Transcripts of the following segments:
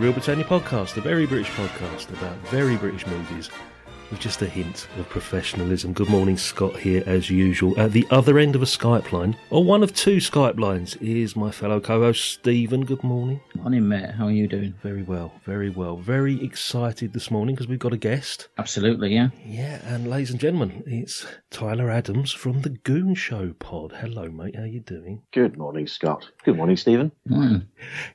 Real Britannia podcast, the very British podcast about very British movies with just a hint of professionalism. Good morning, Scott here as usual. At the other end of a Skype line, or one of two Skype lines, is my fellow co-host Stephen. Good morning. Morning, Matt. How are you doing? Very well, very well. Very excited this morning because we've got a guest. Absolutely, yeah. Yeah, and ladies and gentlemen, it's Tyler Adams from the Goon Show pod. Hello, mate. How are you doing? Good morning, Scott. Good morning, Stephen. Mm.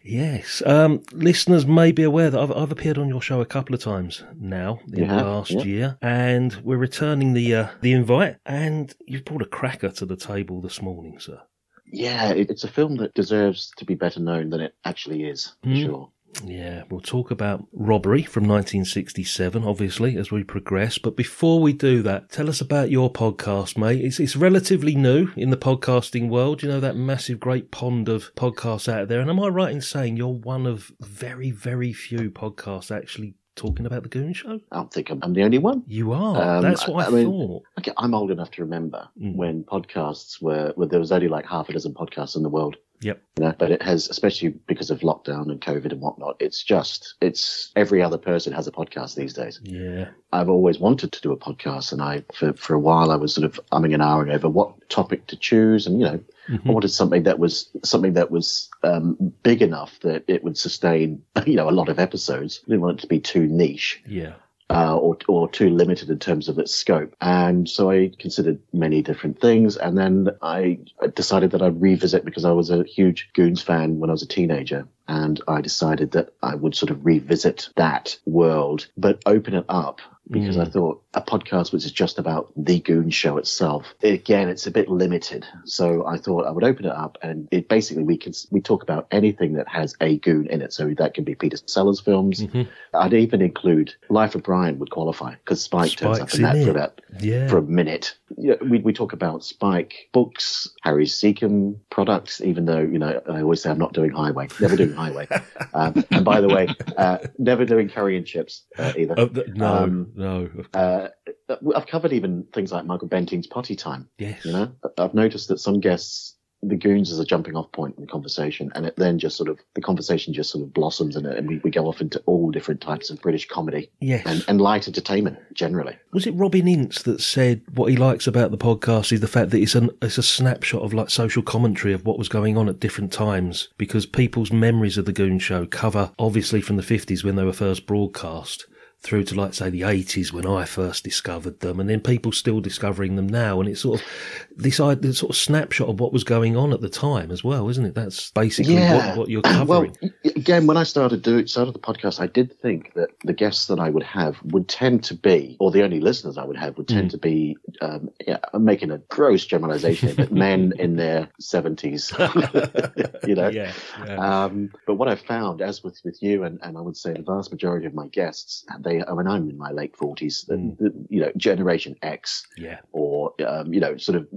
Yes. Um, listeners may be aware that I've, I've appeared on your show a couple of times now in You the have, last yeah. year, and we're returning the uh, the invite. And you've brought a cracker to the table this morning, sir. Yeah, it's a film that deserves to be better known than it actually is, for Mm. sure. Yeah, we'll talk about robbery from 1967, obviously, as we progress. But before we do that, tell us about your podcast, mate. It's, it's relatively new in the podcasting world. You know, that massive, great pond of podcasts out there. And am I right in saying you're one of very, very few podcasts actually talking about the Goon Show? I don't think I'm, I'm the only one. You are. Um, That's what I, I mean- thought. Okay, I'm old enough to remember Mm. when podcasts were, well, there was only like half a dozen podcasts in the world. Yep. You know, but it has, especially because of lockdown and COVID and whatnot, it's just, it's every other person has a podcast these days. Yeah. I've always wanted to do a podcast, and I, for, for a while, I was sort of umming and ahhing over what topic to choose, and you know, Mhm. I wanted something that was something that was um, big enough that it would sustain, you know, a lot of episodes. I didn't want it to be too niche Yeah. Uh, or or too limited in terms of its scope. And so I considered many different things, and then I decided that I'd revisit because I was a huge Goons fan when I was a teenager, and I decided that I would sort of revisit that world, but open it up. Because I thought a podcast which is just about the Goon Show itself, again, it's a bit limited. So I thought I would open it up, and it basically we can we talk about anything that has a goon in it. So that can be Peter Sellers films, Mhm. I'd even include Life of Brian would qualify because Spike turns up in that for about Yeah. for a minute. Yeah, we we talk about Spike books, Harry Secombe products. Even though you know I always say I'm not doing Highway, never doing Highway. um, and by the way, uh, never doing curry and chips uh, either. Oh, no, Um, no. Uh, Uh, I've covered even things like Michael Bentine's Potty Time. Yes. You know, I've noticed that some guests. The goons is a jumping off point in the conversation, and it then just sort of the conversation just sort of blossoms, and, and we, we go off into all different types of British comedy Yes. and, and light entertainment generally. Was it Robin Ince that said what he likes about the podcast is the fact that it's an it's a snapshot of like social commentary of what was going on at different times because people's memories of the Goon Show cover obviously from the fifties when they were first broadcast through to like say the eighties when I first discovered them and then people still discovering them now and it's sort of this this sort of snapshot of what was going on at the time as well, isn't it? That's basically what, what you're covering. y- again, when I started doing started the podcast, I did think that the guests that I would have would tend to be, or the only listeners I would have would Mm. tend to be, um, yeah, I'm making a gross generalization, but men in their seventies, you know. yeah, yeah. Um, but what I found, as with, with you, and, and I would say the vast majority of my guests, they, I mean, I'm in my late 40s, Mm. the, you know, Generation X, yeah. or um, you know, sort of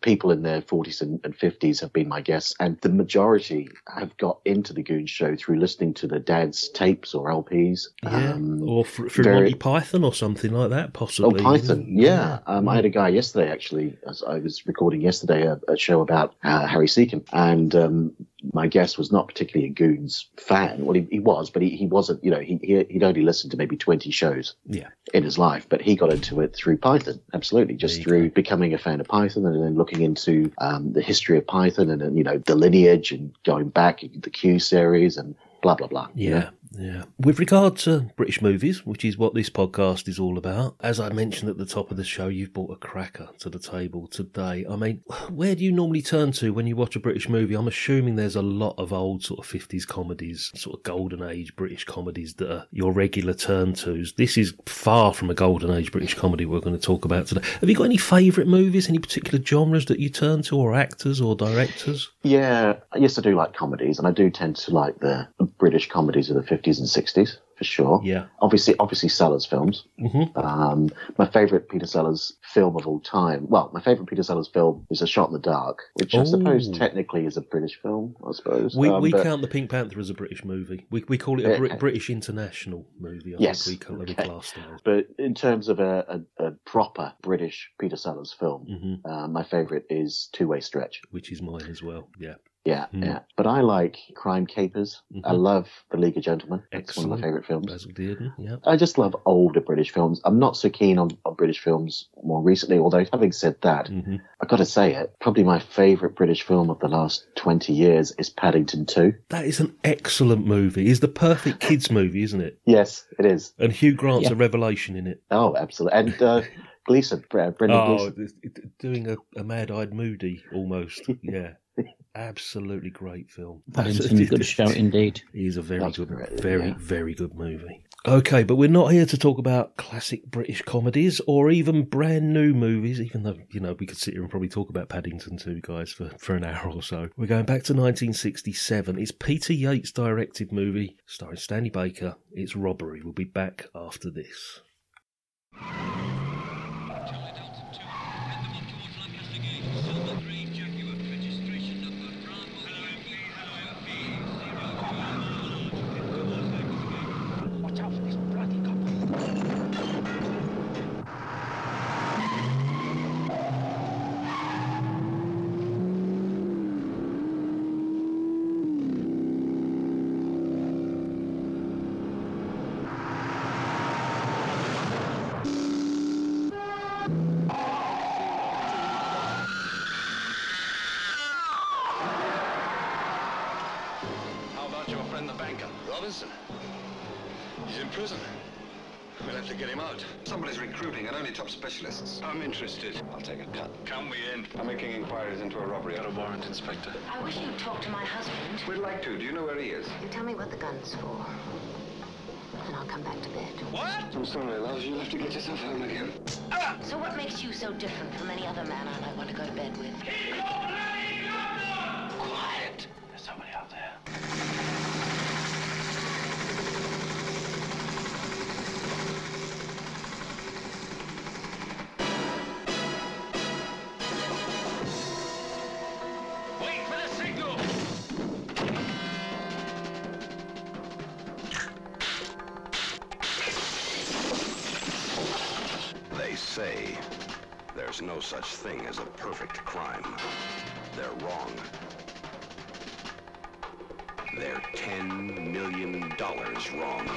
people in their 40s and, 50s have been my guests, and the majority have got into the Goon Show through listening to the dad's tapes or LPs. Yeah, Um, or through very- Monty Python or something like that, possibly. Oh. Python, yeah. Um, Mm. I had a guy yesterday, actually, as I was recording yesterday a, a show about uh, Harry Secombe, and um, my guest was not particularly a Goons fan. Well, he, he was, but he, he wasn't, you know, he, he, he'd only listened to maybe 20 shows Yeah. in his life, but he got into it through Python, absolutely, just you through becoming a fan of Python and then looking into um, the history of Python and, then, you know, the lineage and going back, the Q series and blah, blah, blah. you Yeah, know? Yeah. With regard to British movies, which is what this podcast is all about, as I mentioned at the top of the show, you've brought a cracker to the table today. I mean, where do you normally turn to when you watch a British movie? I'm assuming there's a lot of old sort of 50s comedies, sort of golden age British comedies that are your regular turn tos. This is far from a golden age British comedy we're going to talk about today. Have you got any favourite movies, any particular genres that you turn to, or actors or directors? Yeah, yes, I do like comedies, and I do tend to like the British comedies of the 50s and 60s for sure. Yeah. Obviously, obviously Sellers films. Mm-hmm. Um, my favourite Peter Sellers film of all time. Well, my favourite Peter Sellers film is A Shot in the Dark, which I suppose technically is a British film. I suppose We, Um, we count the Pink Panther as a British movie. We, we call it a British international movie. I Yes. think we, call, Okay. class. But in terms of a, a, a proper British Peter Sellers film, hmm uh, my favourite is Two Way Stretch. Which is mine as well. Yeah. Yeah, Hmm. yeah. But I like Crime Capers. I Mhm. love The League of Gentlemen. It's one of my favourite films. Basil Dearden. Yeah. I just love older British films. I'm not so keen on, on British films more recently, although having said that, hmm I've got to say it, probably my favourite British film of the last 20 years is Paddington 2. That is an excellent movie. It's the perfect kids movie, isn't it? Yes, it is. And Hugh Grant's Yeah. a revelation in it. Oh, absolutely. And uh, Gleeson, Brendan Oh, Gleeson. it's- doing a, a mad-eyed Moody almost. Yeah. Absolutely great film. Paddington, good shout indeed. He's a very That's good, great, very, yeah. very good movie. Okay, but we're not here to talk about classic British comedies or even brand new movies, even though, you know, we could sit here and probably talk about Paddington 2, guys, for, for an hour or so. We're going back to 1967. It's Peter Yates' directed movie starring Stanley Baker. It's Robbery. We'll be back after this. Robinson? He's in prison. We'll have to get him out. Somebody's recruiting and only top specialists. I'm interested. I'll take a cut. Count we in. I'm making inquiries into a robbery. Got a warrant, Inspector. I wish you'd talk to my husband. We'd like to. Do you know where he is? You tell me what the gun's for. And I'll come back to bed. What? I'm sorry, love. You'll have to get yourself home again. So what makes you so different from any other man I might want to go to bed with? Perfect crime. They're wrong. They're $10 million wrong.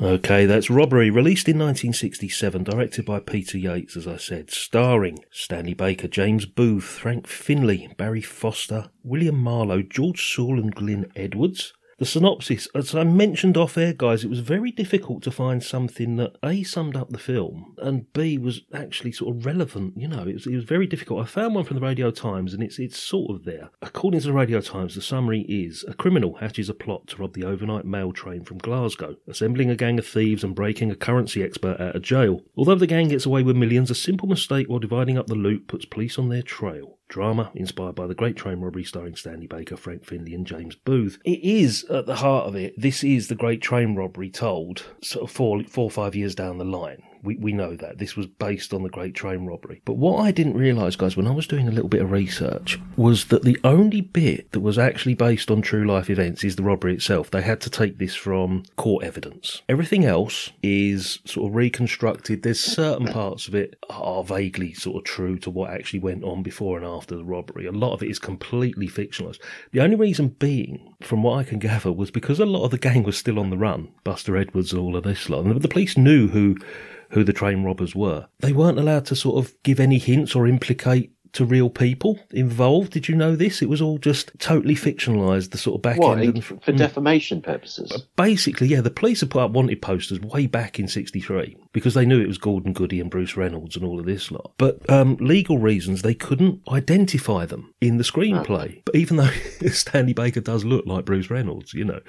Okay, that's Robbery, released in 1967, directed by Peter Yates, as I said, starring Stanley Baker, James Booth, Frank Finlay, Barry Foster, William Marlowe, George Sewell, and Glyn Edwards. The synopsis, as I mentioned off air, guys, it was very difficult to find something that A summed up the film and B was actually sort of relevant. You know, it was, it was very difficult. I found one from the Radio Times and it's it's sort of there. According to the Radio Times, the summary is a criminal hatches a plot to rob the overnight mail train from Glasgow, assembling a gang of thieves and breaking a currency expert out of jail. Although the gang gets away with millions, a simple mistake while dividing up the loot puts police on their trail. Drama inspired by the Great Train Robbery starring Stanley Baker, Frank Finlay, and James Booth. It is at the heart of it. This is the Great Train Robbery told sort of four, four or five years down the line. We, we know that. This was based on the Great Train Robbery. But what I didn't realise, guys, when I was doing a little bit of research, was that the only bit that was actually based on true life events is the robbery itself. They had to take this from court evidence. Everything else is sort of reconstructed. There's certain parts of it are vaguely sort of true to what actually went on before and after the robbery. A lot of it is completely fictionalised. The only reason being, from what I can gather, was because a lot of the gang was still on the run. Buster Edwards all of this lot. And the police knew who who the train robbers were. They weren't allowed to sort of give any hints or implicate to real people involved. Did you know this? It was all just totally fictionalised. The sort of back What, end. in- for Mm. defamation purposes? Basically, yeah, the police had put up wanted posters way back in '63 because they knew it was Gordon Goody and Bruce Reynolds and all of this lot. But um, legal reasons, they couldn't identify them in the screenplay. But even though Stanley Baker does look like Bruce Reynolds, you know.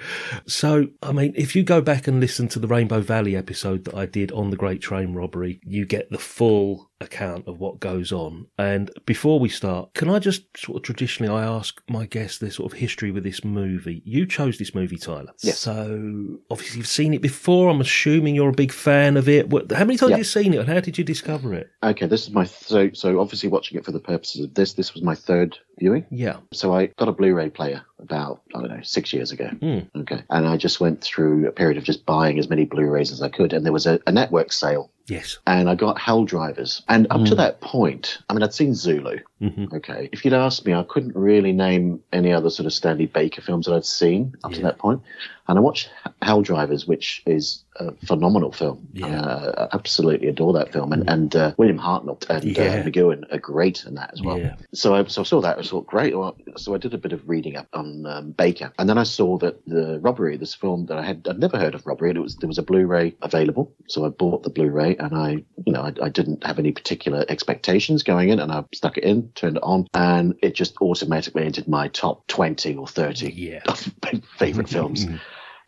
So, I mean, if you go back and listen to the Rainbow Valley episode that I did on the Great Train Robbery, you get the full account of what goes on. And before we start, can I just sort of traditionally I ask my guests their sort of history with this movie? You chose this movie, Tyler. Yes. So obviously you've seen it before. I'm assuming you're a big fan of it. How many times Yeah. have you seen it, and how did you discover it? Okay, this is my so so obviously watching it for the purposes of this. This was my third viewing. Yeah. So I got a Blu-ray player about I don't know six years ago. Hmm. Okay, and I just went through a period of just buying as many Blu-rays as I could, and there was a, a network sale, Yes. and I got Hell Drivers. And up to that point, I mean, I'd seen Zulu. hmm Okay, if you'd asked me, I couldn't really name any other sort of Stanley Baker films that I'd seen up to that point. And I watched Hell Drivers, which is a phenomenal film. Yeah. Uh, I absolutely adore that film, and and uh, William Hartnell and Yeah. uh, McGowan are great in that as well. Yeah. So I so I saw that. I thought great. Well, so I did a bit of reading up on um, Baker, and then I saw that the Robbery, this film that I had I'd never heard of Robbery, and it was there was a Blu-ray available. So I bought the Blu-ray, and I you know I, I didn't have any particular expectations going in, and I stuck it in, turned it on, and it just automatically entered my top twenty or thirty Yeah. favorite films.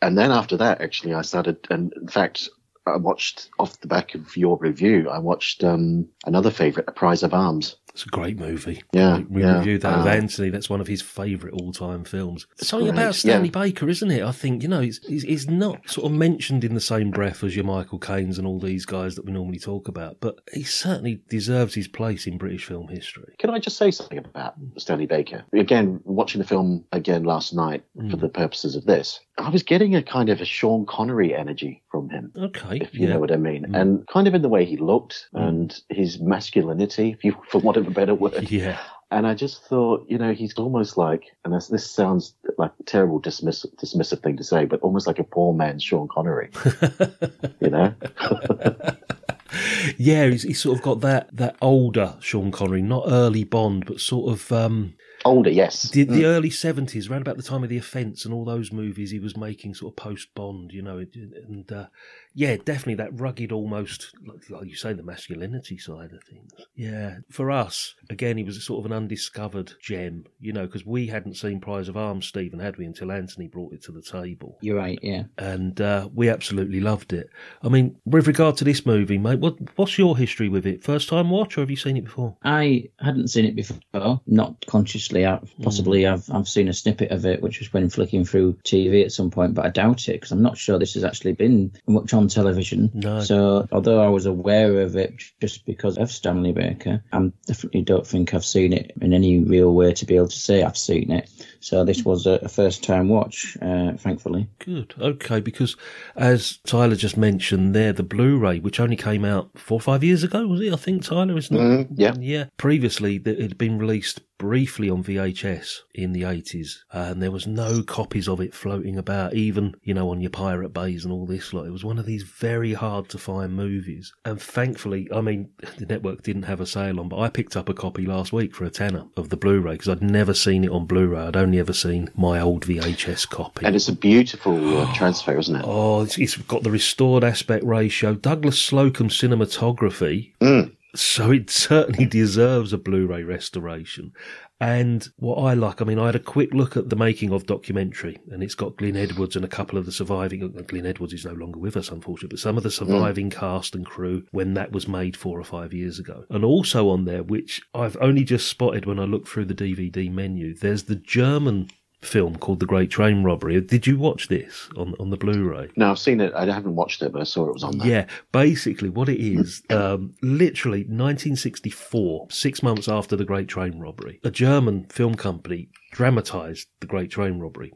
And then after that, actually, I started, and in fact, I watched off the back of your review. I watched um, another favorite, A Prize of Arms. It's a great movie. Yeah, we yeah. reviewed that with Uh, Anthony. That's one of his favourite all-time films. Something great, about Stanley yeah. Baker, isn't it? I think you know he's, he's he's not sort of mentioned in the same breath as your Michael Caines and all these guys that we normally talk about, but he certainly deserves his place in British film history. Can I just say something about Stanley Baker? Again, watching the film again last night for the purposes of this, I was getting a kind of a Sean Connery energy from him. Okay, If you yeah. know what I mean, and kind of in the way he looked and his masculinity, if you, for want of a better word. Yeah, And I just thought, you know, he's almost like, and this, this sounds like a terrible dismiss, dismissive thing to say, but almost like a poor man's Sean Connery. you know? yeah. He's, he's sort of got that that older Sean Connery, not early Bond, but sort of um, Older, yes. the, the early seventies, around about the time of the offence and all those movies. He was making sort of post Bond, you know, and uh, yeah, definitely that rugged, almost like, like you say, the masculinity side of things. Yeah, for us, again, he was a sort of an undiscovered gem, you know, because we hadn't seen Prize of Arms, Stephen, had we, until Anthony brought it to the table You're right, yeah. and uh, we absolutely loved it. I mean, with regard to this movie, mate, what what's your history with it? First time watch, or have you seen it before? I hadn't seen it before, not consciously. I, possibly I've I've seen a snippet of it, which was when flicking through TV at some point, but I doubt it because I'm not sure this has actually been much on television. No. So although I was aware of it just because of Stanley Baker, I definitely don't think I've seen it in any real way to be able to say I've seen it. So this was a, a first time watch, uh, thankfully. Good, okay, because as Tyler just mentioned, there the Blu-ray, which only came out four or five years ago, was it? I think Tyler, isn't it? Mm, yeah. Yeah. Previously, th- it had been released briefly on VHS in the 80s, and there was no copies of it floating about, even, you know, on your Pirate Bays and all this lot. It was one of these very hard to find movies. And thankfully, I mean, the network didn't have a sale on, but I picked up a copy last week for a tenner of the Blu ray because I'd never seen it on Blu ray. I'd only ever seen my old VHS copy. And it's a beautiful uh, transfer, isn't it? Oh, it's, it's got the restored aspect ratio, Douglas Slocombe cinematography. So it certainly deserves a Blu-ray restoration. And what I like, I mean, I had a quick look at the making of documentary, and it's got Glyn Edwards and a couple of the surviving. uh, Glyn Edwards is no longer with us, unfortunately, but some of the surviving cast and crew when that was made four or five years ago. And also on there, which I've only just spotted when I looked through the DVD menu, there's the German film called The Great Train Robbery. Did you watch this on on the Blu-ray? No, I've seen it. I haven't watched it, but I saw it was on there. Yeah, basically what it is, um, literally 1964, six months after the Great Train Robbery, a German film company dramatised the Great Train Robbery.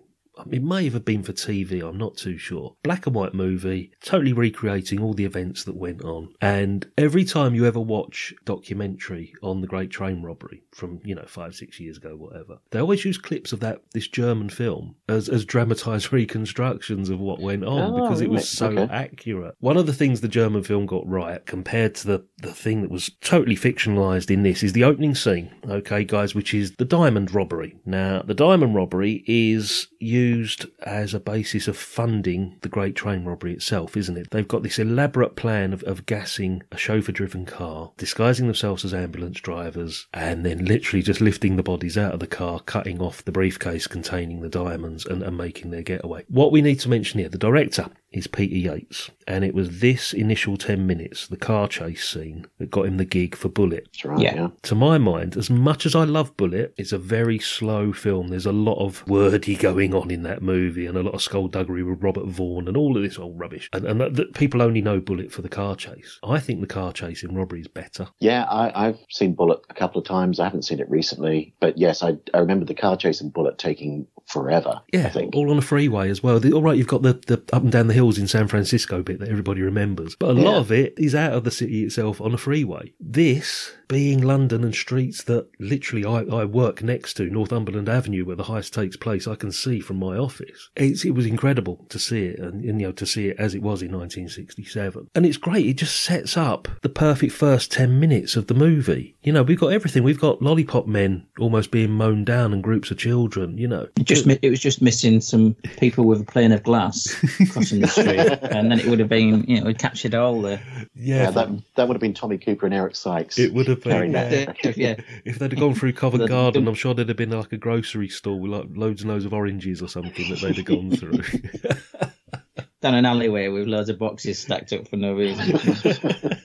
It may have been for TV, I'm not too sure. Black and white movie, totally recreating all the events that went on. And every time you ever watch documentary on the Great Train Robbery from, you know, five, six years ago, whatever, they always use clips of that this German film as, as dramatized reconstructions of what went on Oh, because it was so okay. accurate. One of the things the German film got right compared to the, the thing that was totally fictionalized in this is the opening scene, okay, guys, which is the diamond robbery. Now, the diamond robbery is used as a basis of funding the Great Train robbery itself, isn't it? They've got this elaborate plan of, of gassing a chauffeur driven car, disguising themselves as ambulance drivers, and then literally just lifting the bodies out of the car, cutting off the briefcase containing the diamonds, and, and making their getaway. What we need to mention here the director is Peter Yates, and it was this initial 10 minutes, the car chase scene, that got him the gig for Bullitt. That's right. Yeah. Yeah. To my mind, as much as I love Bullitt, it's a very slow film. There's a lot of wordy going on in that movie and a lot of skullduggery with Robert Vaughn and all of this old rubbish. And, and that, that people only know Bullitt for the car chase. I think the car chase in Robbery is better. Yeah, I, I've seen Bullitt a couple of times. I haven't seen it recently, but yes, I, I remember the car chase in Bullitt taking forever. I Yeah, think. all on a freeway as well. The, all right, you've got the, the up and down the hills in San Francisco bit that everybody remembers, but a lot of it is out of the city itself on a freeway. This being London and streets that literally I, I work next to, Northumberland Avenue, where the heist takes place, I can see from my office. It's, it was incredible to see it, and, and you know to see it as it was in 1967, and it's great. It just sets up the perfect first ten minutes of the movie. You know, we've got everything. We've got lollipop men almost being mown down and groups of children. You know, It just mi- it was just missing some people with a plane of glass crossing the street, and then it would have been you know it captured all the Yeah, that that would have been Tommy Cooper and Eric Sykes. It would have been, yeah. yeah. If they'd have gone through Covent Garden, I'm sure there'd have been like a grocery store with like loads and loads of oranges or something that they'd have gone through. down an alleyway with loads of boxes stacked up for no reason.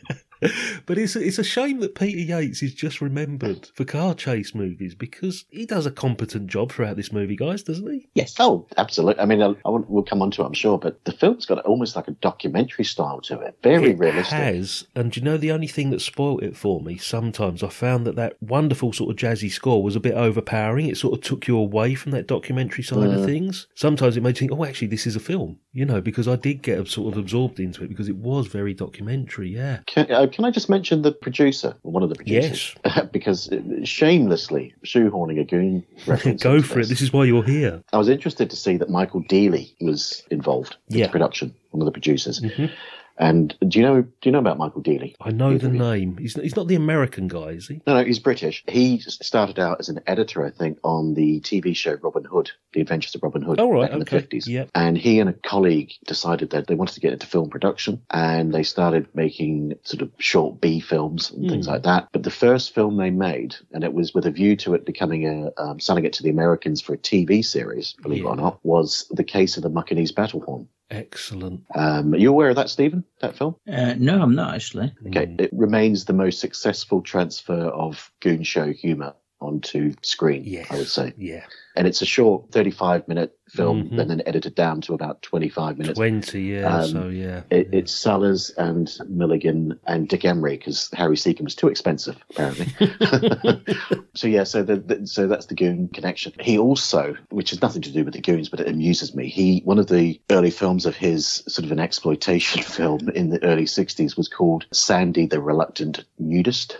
but it's it's a shame that Peter Yates is just remembered for car chase movies because he does a competent job throughout this movie, guys, doesn't he? yes. Oh, absolutely. I mean, I, I we'll come on to it, I'm sure, but the film's got almost like a documentary style to it. Very it realistic. has, and you know the only thing that spoilt it for me? Sometimes I found that that wonderful sort of jazzy score was a bit overpowering. It sort of took you away from that documentary side of mm. things. Sometimes it made you think, oh, actually, this is a film, you know, because I did get sort of absorbed into it because it was very documentary. Yeah. Can, uh, can I just mention the producer, one of the producers? Yes. because uh, shamelessly shoehorning a goon reference. Go for it. this. This is why you're here. I was interested to see that Michael Deeley was involved in Yeah. the production, one of the producers. Mhm. And do you know do you know about Michael Deeley? I know the name. He's, he's not the American guy, is he? No, no, he's British. He started out as an editor, I think, on the TV show Robin Hood, The Adventures of Robin Hood, Oh, right, in the fifties. Yep. And he and a colleague decided that they wanted to get into film production, and they started making sort of short B films and Hmm. things like that. But the first film they made, and it was with a view to it becoming a um, selling it to the Americans for a TV series, believe it or not, was the case of the Mukkinese Battlehorn. Excellent. Um, are you aware of that, Stephen? That film? Uh, no, I'm not actually. Okay, Mm. it remains the most successful transfer of goon show humour onto screen. Yes. I would say, Yeah. and it's a short, thirty-five minute film, Mhm. and then edited down to about twenty-five minutes. 20, yeah. Um, so, yeah. It, it's Sellers and Milligan and Dick Emery because Harry Secombe was too expensive, apparently. so yeah, so the, the, so that's the Goon connection. He also, which has nothing to do with the Goons, but it amuses me. He one of the early films of his, sort of an exploitation film in the early '60s, was called Sandy the Reluctant Nudist.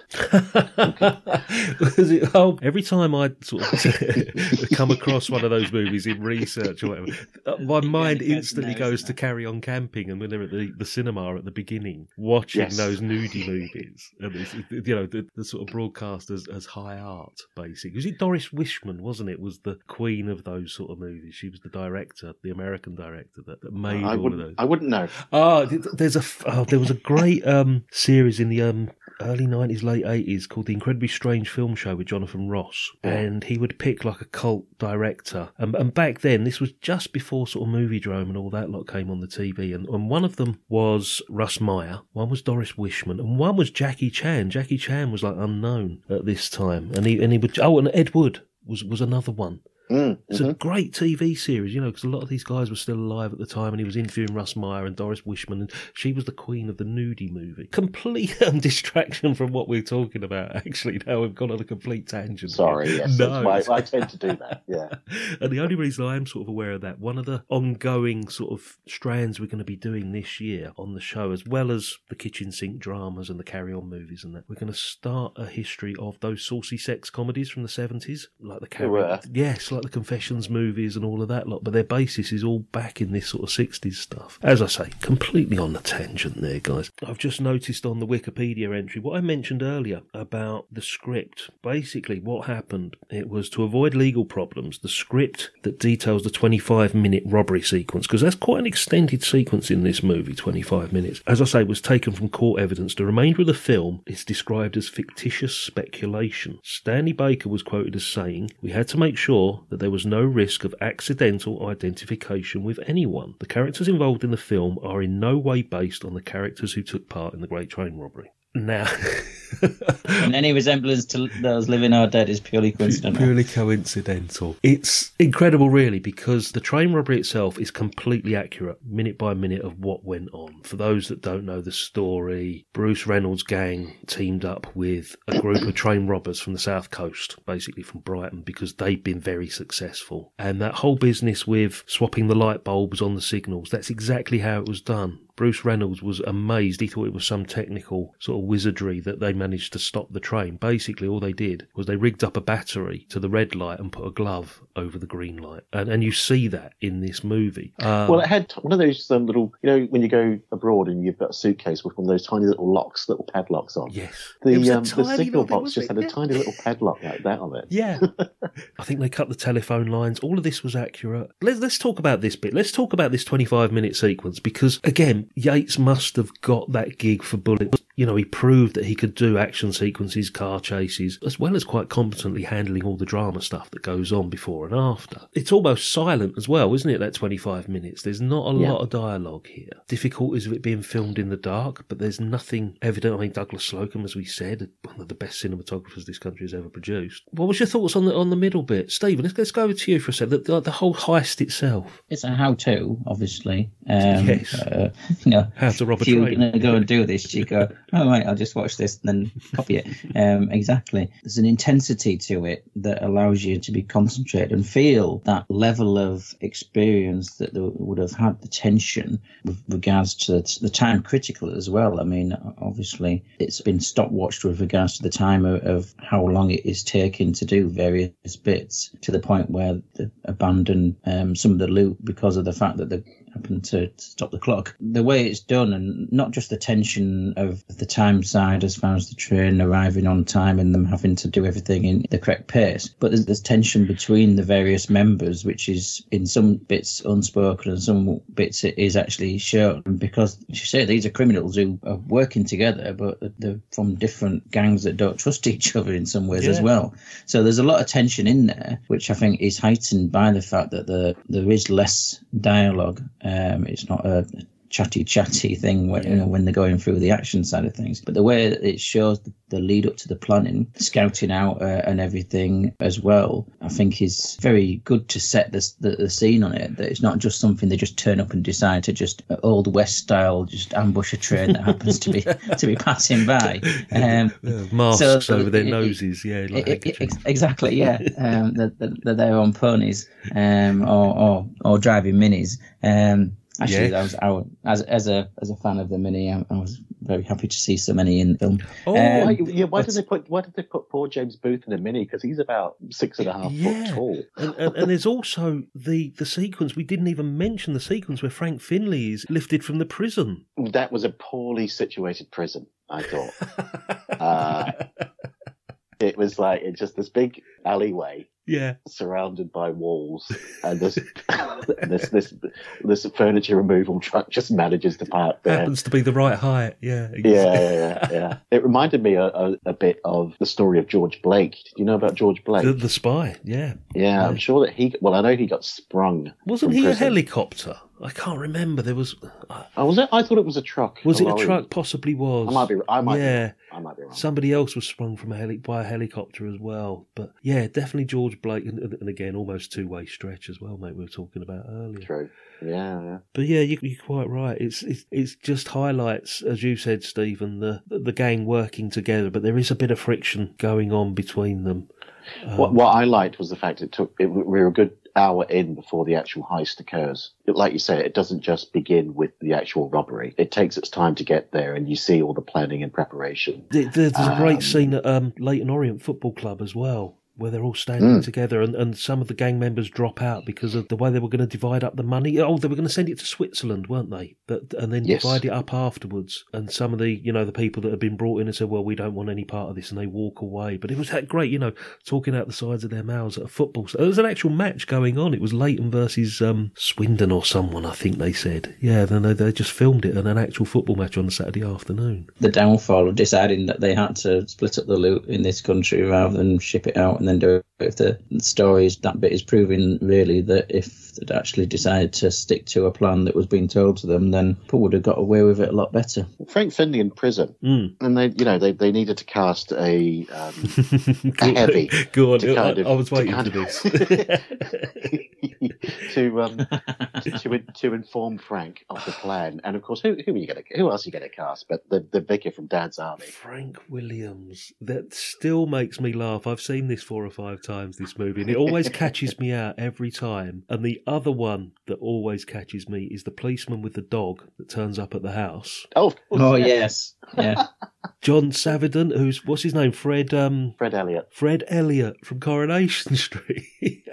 Was it- oh, every time I sort of come across one of those movies in research or whatever, uh, my mind instantly goes to carry on camping and when they're at the, the cinema at the beginning watching Yes. those nudie movies. And it's, it- you know, the, the sort of broadcast as, as high art, basically. Was it Doris Wishman, wasn't it? Was the queen of those sort of movies. She was the director, the American director that, that made I all of those. I wouldn't know. Oh, there's a oh, there was a great um, series in the um, early nineties, late eighties called the Incredibly Strange Film Show with Jonathan Ross, and he would pick like a cult director. And, and back then, this was just before sort of Moviedrome and all that lot came on the TV. And, and one of them was Russ Meyer, one was Doris Wishman, and one was Jackie Chan. Jackie Chan was like unknown at this time, and he and he would oh, and Ed Wood was was another one. Mm, It's a great TV series, you know, because a lot of these guys were still alive at the time, and he was interviewing Russ Meyer and Doris Wishman, and she was the queen of the nudie movie. Complete um, distraction from what we're talking about. Actually, now we've gone on a complete tangent. Sorry, yes, no, why I tend to do that. Yeah. and the only reason I am sort of aware of that, one of the ongoing sort of strands we're going to be doing this year on the show, as well as the kitchen sink dramas and the carry on movies and that, we're going to start a history of those saucy sex comedies from the 70s, like the carry. Yes, like the Confessions movies and all of that lot, but their basis is all back in this sort of 60s stuff. As I say, completely on the tangent there, guys. I've just noticed on the Wikipedia entry what I mentioned earlier about the script. Basically, what happened, it was to avoid legal problems, the script that details the 25 minute robbery sequence, because that's quite an extended sequence in this movie, 25 minutes. As I say, was taken from court evidence. The remainder of the film is described as fictitious speculation. Stanley Baker was quoted as saying, We had to make sure that there was no risk of accidental identification with anyone. The characters involved in the film are in no way based on the characters who took part in the Great Train Robbery. Now, And any resemblance to those living or dead is purely coincidental. purely coincidental. It's incredible, really, because the train robbery itself is completely accurate, minute by minute, of what went on. For those that don't know the story, Bruce Reynolds' gang teamed up with a group of train robbers from the south coast, basically from Brighton, because they'd been very successful. And that whole business with swapping the light bulbs on the signals, that's exactly how it was done. Bruce Reynolds was amazed. He thought it was some technical sort of wizardry that they managed to stop the train. Basically, all they did was they rigged up a battery to the red light and put a glove over the green light. And, and you see that in this movie. Um, Well, it had one of those um, little, you know, when you go abroad and you've got a suitcase with one of those tiny little locks, little padlocks on. yes. The, It um, the signal box just had wasn't a tiny little padlock like that on it. Yeah. I think they cut the telephone lines. All of this was accurate. Let's, let's talk about this bit. Let's talk about this 25 minute sequence because, again, Yates must have got that gig for Bullitt. You know, he proved that he could do action sequences, car chases, as well as quite competently handling all the drama stuff that goes on before and after. It's almost silent as well, isn't it, that 25 minutes? There's not a Yeah. lot of dialogue here. Difficulties of it being filmed in the dark, but there's nothing evident. I mean, Douglas Slocombe, as we said, one of the best cinematographers this country has ever produced. What was your thoughts on the on the middle bit, Stephen? Let's, let's go over to you for a second. The, the, the whole heist itself. It's a how-to, obviously. Um, Yes. Uh, you know, How to rob a if you're going to go and do this, you go, oh, right, I'll just watch this and then copy it. Um, exactly. There's an intensity to it that allows you to be concentrated and feel that level of experience that they would have had the tension with regards to the time critical as well. I mean, obviously, it's been stopwatched with regards to the time of, of how long it is taking to do various bits to the point where they abandon um, some of the loot because of the fact that they happen to stop the clock. The way it's done, and not just the tension of the time side as far as the train arriving on time and them having to do everything in the correct pace, but there's, there's tension between the various members, which is in some bits unspoken and some bits it is actually shown. Because, as you say, these are criminals who are working together, but they're from different gangs that don't trust each other in some ways as well. So there's a lot of tension in there, which I think is heightened by the fact that the, there is less dialogue. Um, it's not a chatty chatty thing when, you know, when they're going through the action side of things. But the way it shows the, lead up to the planning, scouting out uh, and everything as well, I think is very good to set this, the, the scene on it. That it's not just something they just turn up and decide to just uh, old west style just ambush a train that happens to be to be passing by. Um, masks So, over their it- it- noses, yeah, like I- I- handkerchiefs. ex- exactly, yeah. Um, they're, they're, they're on ponies um, or, or or driving minis. Um, actually, Yeah. I was, I as as a as a fan of the mini, I, I was very happy to see so many in the film. Oh, Um, Why, yeah, why but- did they put why did they put poor James Booth in a mini? Because he's about six and a half Yeah. foot tall. and, and, and there's also the, the sequence, we didn't even mention the sequence where Frank Finlay is lifted from the prison. That was a poorly situated prison. I thought Uh, it was like it's just this big alleyway yeah. surrounded by walls, and this this this this furniture removal truck just manages to park there. Happens to be the right height. Yeah. Yeah, yeah, yeah, yeah. It reminded me a, a, a bit of the story of George Blake. Did you know about George Blake? The, the spy, yeah. yeah, I'm sure that he. Well, I know he got sprung. Wasn't he a helicopter? I can't remember. There was Oh, was it? I thought it was a truck. was it a truck? Possibly was. I might be. I might. Yeah. Be, I might be wrong. Somebody else was sprung from a heli- by a helicopter as well. But yeah, definitely George Blake, and, and again, almost two way stretch as well, mate. We were talking about earlier. True. Yeah. yeah. But yeah, you, you're quite right. It's, it's it's just highlights, as you said, Stephen, the the gang working together. But there is a bit of friction going on between them. Um, What What I liked was the fact it took. It, we were a good hour in before the actual heist occurs. Like you say, it doesn't just begin with the actual robbery. It takes its time to get there, and you see all the planning and preparation. There- There's a great Um, scene at um, Leyton Orient Football Club as well, where they're all standing Mm. together, and, and some of the gang members drop out because of the way they were going to divide up the money. Oh, they were going to send it to Switzerland, weren't they? But and then Yes. divide it up afterwards. And some of the you know the people that had been brought in and said, well, we don't want any part of this, and they walk away. But it was that great, you know, talking out the sides of their mouths at a football. So there was an actual match going on. It was Leyton versus um, Swindon or someone, I think they said. Yeah, then they, they just filmed it in an actual football match on a Saturday afternoon. The downfall of deciding that they had to split up the loot in this country rather than ship it out and then do it. If the story is that bit is proving really that if they'd actually decided to stick to a plan that was being told to them, then people would have got away with it a lot better. Frank Finlay in prison, Mm. and they, you know, they, they needed to cast a um, a heavy Go on. to I, kind of- I was to waiting kind of- this. to um to to inform Frank of the plan, and of course, who who are you going to who else are you going to cast? But the the vicar from Dad's Army. Frank Williams. That still makes me laugh. I've seen this four or five times, this movie, and it always catches me out every time. And the other one that always catches me is the policeman with the dog that turns up at the house. Oh, Oh, yeah. yes. Yeah. John Savident, who's, what's his name? Fred, um, Fred Elliott. Fred Elliott from Coronation Street.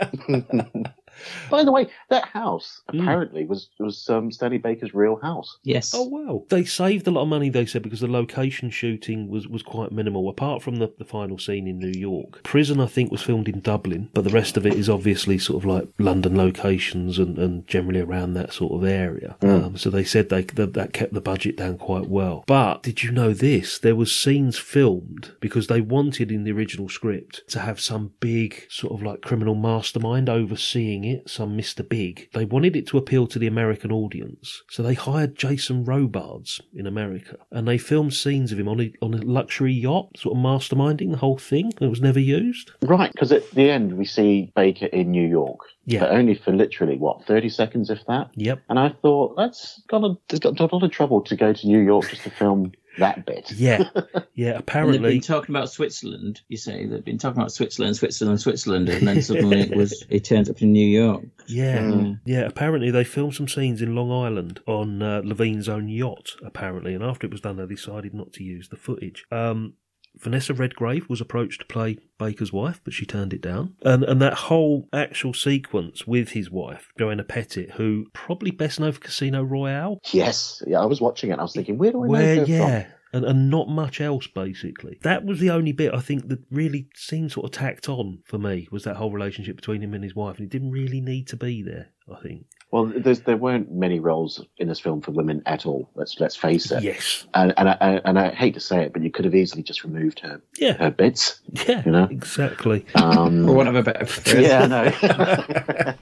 By the way, that house Mm. apparently was was um, Stanley Baker's real house. Yes. Oh wow! They saved a lot of money, they said, because the location shooting was, was quite minimal. Apart from the, the final scene in New York, Prison I think was filmed in Dublin, but the rest of it is obviously sort of like London locations and, and generally around that sort of area. Um, so they said they that, that kept the budget down quite well. But did you know this? There was scenes filmed because they wanted in the original script to have some big sort of like criminal mastermind overseeing it, some Mr. Big. They wanted it to appeal to the American audience. So they hired Jason Robards in America and they filmed scenes of him on a, on a luxury yacht, sort of masterminding the whole thing. It was never used. Right, because at the end we see Baker in New York, Yeah. but only for literally what thirty seconds, if that. Yep. And I thought that's got a, got a lot of trouble to go to New York just to film that bit. Yeah. Yeah. And they've been talking about Switzerland. You say they've been talking about Switzerland, Switzerland, Switzerland, and then suddenly it was it turns up in New York. Yeah, Mm. yeah. Apparently, they filmed some scenes in Long Island on uh, Levine's own yacht. Apparently, and after it was done, they decided not to use the footage. Um, Vanessa Redgrave was approached to play Baker's wife, but she turned it down. And and that whole actual sequence with his wife, Joanna Pettet, who probably best known for Casino Royale, Yes, yeah, I was watching it. and I was thinking, where do I know her yeah. from? And, and not much else basically. That was the only bit I think that really seemed sort of tacked on for me was that whole relationship between him and his wife, and it didn't really need to be there. I think. Well, there's, there weren't many roles in this film for women at all. Let's let's face it. Yes. And and I, and I hate to say it, but you could have easily just removed her Yeah. her bits. Yeah, You know? exactly. Um, For want of a better phrase. yeah, I know.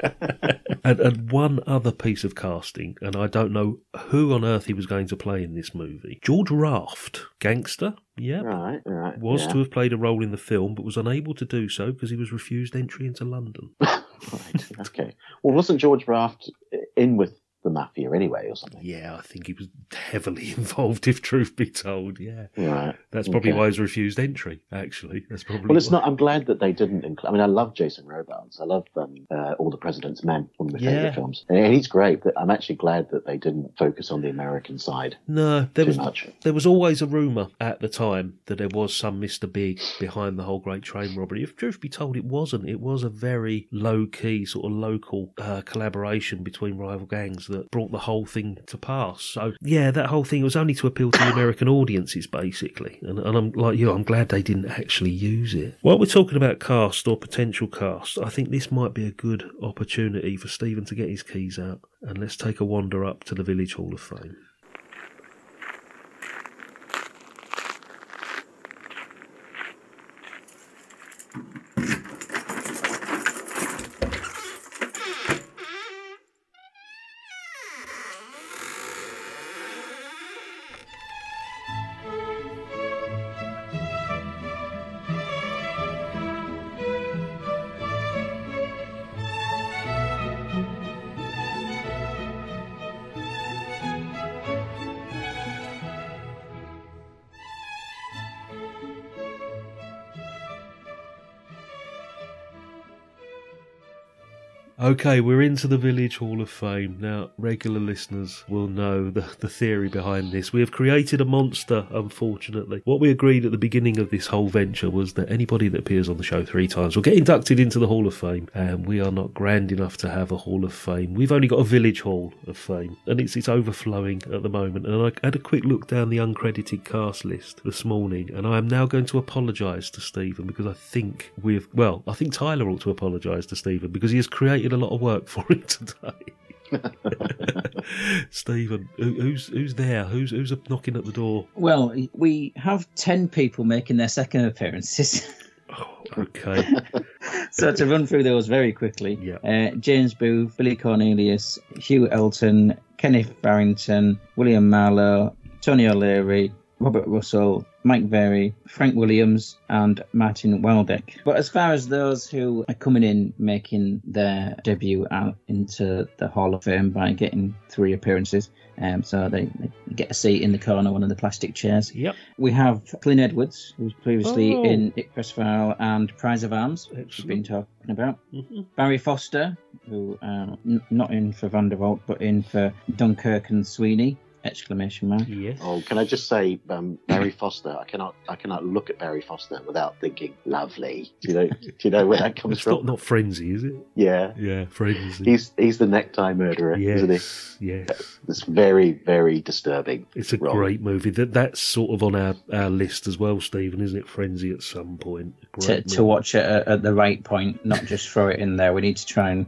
And, and one other piece of casting, and I don't know who on earth he was going to play in this movie. George Raft, gangster, yeah, right, right. was yeah. to have played a role in the film, but was unable to do so because he was refused entry into London. Right. Okay. Well, wasn't George Raft in with the mafia anyway, or something? Yeah, I think he was heavily involved, if truth be told. Yeah, Right. that's probably Okay. why he was refused entry. Actually, that's probably. Well, it's why. not. I'm glad that they didn't include. I mean, I love Jason Robards. I love um, uh, All the President's Men, one of my Yeah. favorite films, and he's great. But I'm actually glad that they didn't focus on the American side No, there was much. There was always a rumour at the time that there was some Mr. Big behind the whole Great Train robbery. If truth be told, it wasn't. It was a very low key, sort of local uh, collaboration between rival gangs that brought the whole thing to pass. So, yeah, that whole thing was only to appeal to the American audiences, basically. And, and I'm like you, I'm glad they didn't actually use it. While we're talking about cast or potential cast, I think this might be a good opportunity for Stephen to get his keys out. And let's take a wander up to the Village Hall of Fame. Okay, we're into the Village Hall of Fame. Now, regular listeners will know the, the theory behind this. We have created a monster, unfortunately. What we agreed at the beginning of this whole venture was that anybody that appears on the show three times will get inducted into the Hall of Fame. And we are not grand enough to have a Hall of Fame. We've only got a Village Hall of Fame, and it's, it's overflowing at the moment. And I had a quick look down the uncredited cast list this morning, and I am now going to apologise to Stephen because I think we've, well, I think Tyler ought to apologise to Stephen because he has created a lot of work for him today. Stephen, who, who's who's there? Who's who's knocking at the door? Well, we have 10 people making their second appearances. oh, Okay, so to run through those very quickly Yeah. uh, James Booth, Billy Cornelius, Hugh Elton, Kenneth Barrington, William Marlowe, Tony O'Leary, Robert Russell, Mike Berry, Frank Williams, and Martin Waldeck. But as far as those who are coming in making their debut out into the Hall of Fame by getting three appearances, um, so they, they get a seat in the corner, one of the plastic chairs. yep, We have Glyn Edwards, who was previously Oh. in Ipcress File and Prize of Arms, which we've been talking about. Mhm. Barry Foster, who um, n- not in for Van der Valk, but in for Dunkirk and Sweeney! Exclamation mark. yes. Oh, can I just say, um, Barry Foster? I cannot, I cannot look at Barry Foster without thinking lovely. Do you know? Do you know where that comes It's from? not frenzy, is it? Yeah, Yeah, frenzy. he's he's the necktie murderer, isn't he? yes, yes. It's very, very disturbing. It's a role. great movie. That that's sort of on our, our list as well, Stephen, isn't it? Frenzy at some point. A To, to watch it at, at the right point, not just throw it in there. We need to try and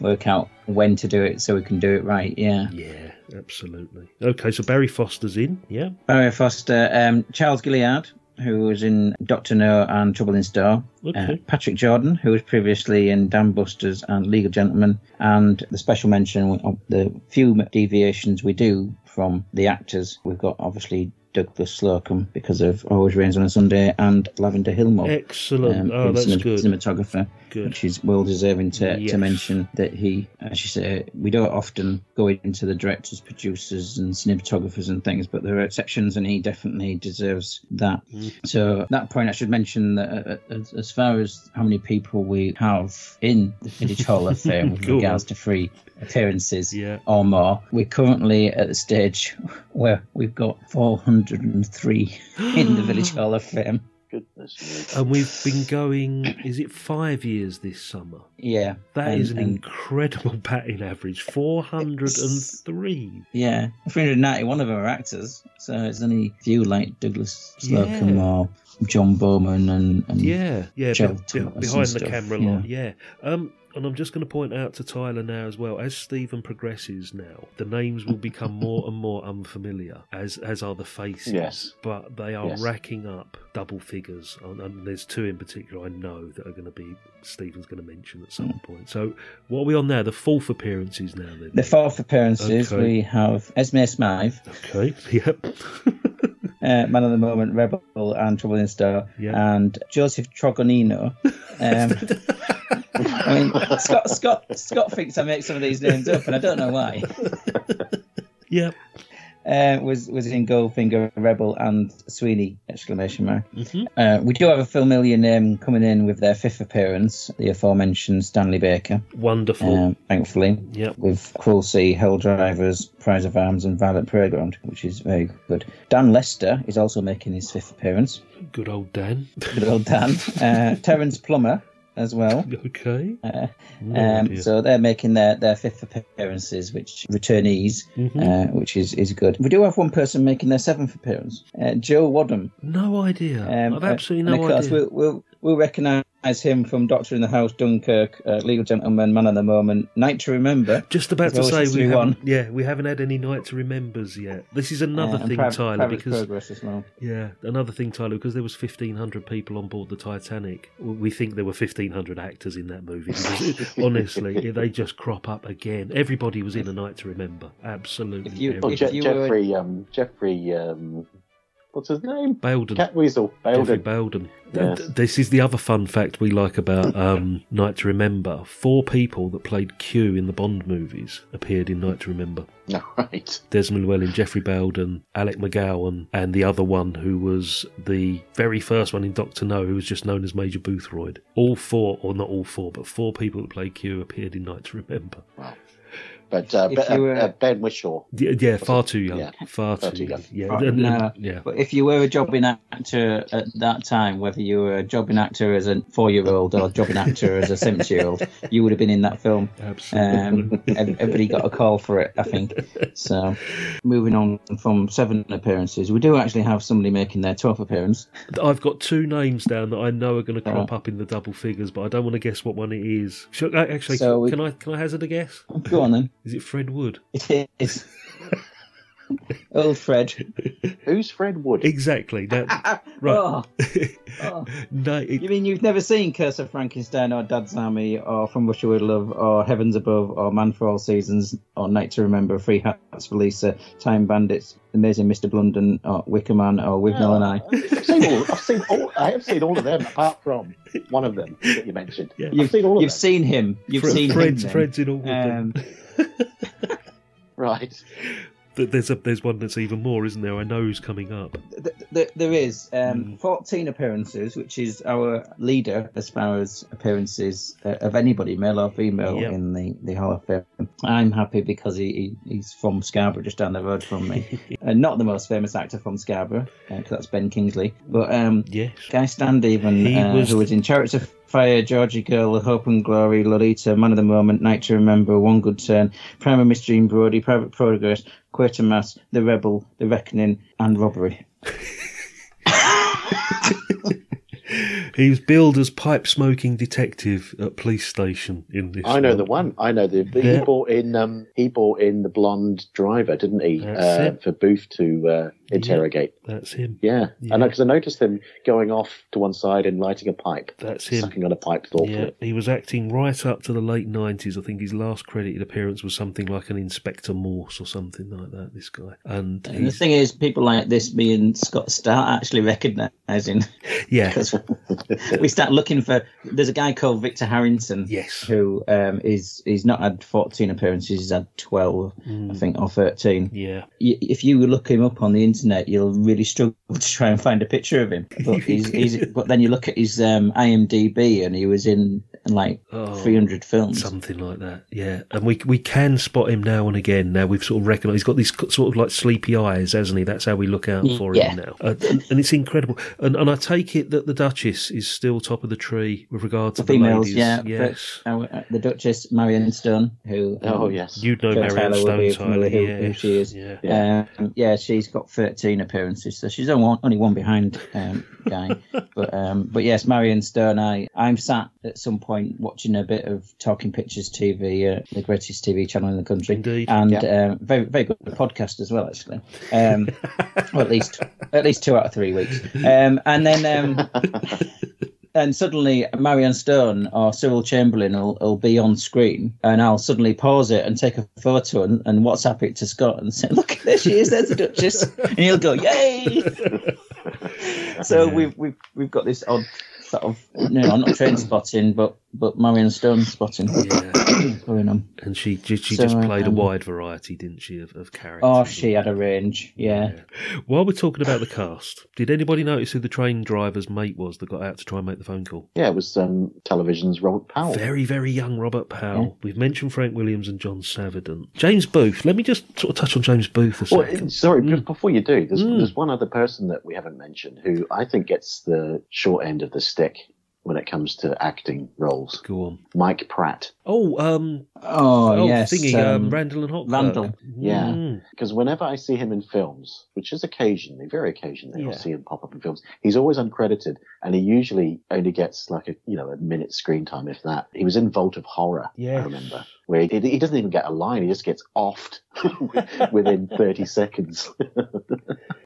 work out when to do it so we can do it right. Yeah. Yeah, absolutely. Okay, so Barry Foster's in. Yeah. Barry Foster, um, Charles Gilliard, who was in Doctor No and Trouble in Store. Uh, Patrick Jordan, who was previously in Dam Busters and Legal Gentlemen, and the special mention of the few deviations we do from the actors. We've got obviously Douglas Slocombe because of Always Rains on a Sunday and Lavender Hill Mob. Excellent. um, oh, that's good. Cinematographer, Good. which is well deserving to, Yes. to mention that he, as you say, we don't often go into the directors, producers, and cinematographers and things, but there are exceptions, and he definitely deserves that. Mm. So, at that point, I should mention that uh, as, as far as how many people we have in the Village Hall of Fame with Go on. regards to free appearances Yeah. or more, we're currently at the stage where we've got 403 in the Village Hall of Fame. Goodness me. And we've been going, is it five years this summer? Yeah. That and- is an incredible batting average 403. Yeah, 391 of them are actors, so it's only a few like Douglas Slocombe Yeah. or John Bowman and, and Yeah, yeah, Joe be- be- behind the camera yeah. lot. Yeah. Um, and I'm just going to point out to Tyler now as well. As Stephen progresses now, the names will become more and more unfamiliar, as as are the faces. Yes. But they are Yes. racking up double figures, and, and there's two in particular I know that are going to be Stephen's going to mention at some hmm. point. So what are we on now? The fourth appearances now. Then The fourth appearances, Okay. we have Esme Smythe, Okay. Yep. uh, Man of the Moment, Rebel, and Trouble in Store, Yeah. and Joseph Trogonino. Um, I mean, Scott, Scott, Scott thinks I make some of these names up, and I don't know why. yep. Uh, was was in Goldfinger, Rebel, and Sweeney! Exclamation mark. hmm Uh, we do have a familiar name coming in with their fifth appearance, the aforementioned Stanley Baker, Wonderful. um, thankfully, Yep. with Cruel Sea, Hell Drivers, Prize of Arms, and Violent Playground, which is very good. Dan Lester is also making his fifth appearance. Good old Dan. Good old Dan. Uh, Terence Plummer as well. Okay. Uh, No um, so they're making their, their fifth appearances, which returnees, Mhm. uh, which is, is good. We do have one person making their seventh appearance, uh, Joe Wadham. No idea. Um, I've absolutely uh, and no idea. We'll, we'll, we'll recognise him from Doctor in the House, Dunkirk, uh, Legal Gentleman, Man of the Moment, Night to Remember. Just about to say we haven't, One. yeah, we haven't had any night to remembers yet. This is another and thing, Private- Tyler, Private because Progress as well. yeah, another thing, Tyler, because there was fifteen hundred people on board the Titanic. We think there were fifteen hundred actors in that movie. Because honestly, they just crop up again. Everybody was in a night to remember. Absolutely. If you- Oh, everybody. if Je- you were- Geoffrey, um, Geoffrey, um, What's his name? Bayldon. Cat Weasel. Geoffrey Bayldon. Bayldon. Yes. Th- This is the other fun fact we like about um, Night to Remember. Four people that played Q in the Bond movies appeared in Night to Remember. No, right. Desmond Llewellyn, Geoffrey Bayldon, Alec McCowen, and the other one who was the very first one in Doctor No, who was just known as Major Boothroyd. All four, or not all four, but four people that played Q appeared in Night to Remember. But uh, If Be- you were- uh, Ben Whishaw. Yeah, yeah far too young. Yeah. Far, Far too, too young. young. Yeah, Right, and- and- no. yeah. But if you were a jobbing actor at that time, whether you were a jobbing actor as a four-year-old or a jobbing actor as a seventy-year-old, you would have been in that film. Absolutely. Um, everybody got a call for it, I think. So, moving on from seven appearances, we do actually have somebody making their twelfth appearance. I've got two names down that I know are going to crop up in the double figures, but I don't want to guess what one it is. Should, uh, actually, So we- can I can I hazard a guess? Go on then. Is it Fred Wood? It is. Old oh, Fred. Who's Fred Wood? Exactly. Now, right. Oh, oh. no, it, You mean you've never seen Curse of Frankenstein or Dad's Army or From Russia with Love or Heavens Above or Man for All Seasons or Night to Remember, Free Hats for Lisa, Time Bandits, Amazing Mr. Blunden or Wicker Man or With oh, Mel and I. I've seen all. I've seen all. I have seen all of them, apart from one of them that you mentioned. Yeah. I've seen all of You've them. seen him. You've Fred- seen Fred's, him. Fred's in all of them. Um, Right. There's a there's one that's even more, isn't there? I know who's coming up. th- th- there is Hmm. um, 14 appearances, which is our leader as far as appearances uh, of anybody, male or female, Yep. in the, the Hall of Fame. I'm happy because he, he he's from Scarborough, just down the road from me. and not the most famous actor from Scarborough, because that's Ben Kingsley, but um, Yes. Guy Standeven, He uh, was- who was in Chariots of Fire, Georgie Girl, Hope and Glory, Lolita, Man of the Moment, Night to Remember, One Good Turn, Prime of Miss Jean Brodie, Private Progress, Quatermass, The Rebel, The Reckoning, and Robbery. He was billed as pipe smoking detective at police station in this. I know one. the one. I know the. the Yeah. He bought in. Um, he brought in the blonde driver, didn't he? Uh, for Booth to uh, interrogate. That's him. Yeah, Yeah. and because I noticed him going off to one side and lighting a pipe, That's him. sucking on a pipe thoughtfully. Yeah, he was acting right up to the late nineties. I think his last credited appearance was something like an Inspector Morse or something like that. This guy, and And the thing is, people like this, me and Scott, start actually recognising yeah, because we start looking for. There's a guy called Victor Harrington. yes, Who um, is he's not had 14 appearances, he's had 12, I think, or 13. yeah, if you look him up on the internet, you'll really struggle to try and find a picture of him. But he's, he's but then you look at his um, IMDb, and he was in, like Oh, 300 films. something like that. Yeah, and we we can spot him now and again. Now we've sort of recognised he's got these sort of like sleepy eyes, hasn't he? That's how we look out for Yeah. him now, uh, and, and it's incredible. And, and I take it that the Duchess is still top of the tree with regard to The the, females, ladies. yeah. yes. But, uh, the Duchess Marianne Stone, who um, Oh yes. You'd know Marianne Tyler Stone, familiar Tyler. who, who she is. Yeah. Um, yeah, she's got 13 appearances, so she's only one, only one behind um, Guy. but um, but yes, Marianne Stone. I I'm sat at some point watching a bit of Talking Pictures TV, uh, the greatest TV channel in the country, Indeed. and Yeah. um, very very good podcast as well, actually. Um, well, at least at least two out of three weeks, um, and then. Um, and suddenly Marianne Stone or Cyril Chamberlain will, will be on screen, and I'll suddenly pause it and take a photo and, and WhatsApp it to Scott and say, "Look, there she is. There's the Duchess," and he'll go, "Yay!" so we've we've we've got this odd sort of no, I'm not train spotting, but but Marianne Stone spotting Yeah. going on. And she she, she So, just played a um, wide variety, didn't she, of, of characters? Oh, she had a range, yeah. While we're talking about the cast, did anybody notice who the train driver's mate was that got out to try and make the phone call? Yeah, it was um, television's Robert Powell. Very, very young Robert Powell. We've mentioned Frank Williams and John Savident. James Booth. Let me just sort of touch on James Booth a Well, second. sorry, just before you do, there's, Mm. there's one other person that we haven't mentioned who I think gets the short end of the stick when it comes to acting roles. Go on. Mike Pratt. Oh, um, Oh, oh, yes, thingy, um, um, Randall and Hopkirk. Randall. Yeah. Mm. Because whenever I see him in films, which is occasionally, very occasionally, Yeah. I'll see him pop up in films. He's always uncredited, and he usually only gets like a you know a minute screen time, if that. He was in Vault of Horror, Yes. I remember, where he, he doesn't even get a line; he just gets offed within thirty seconds.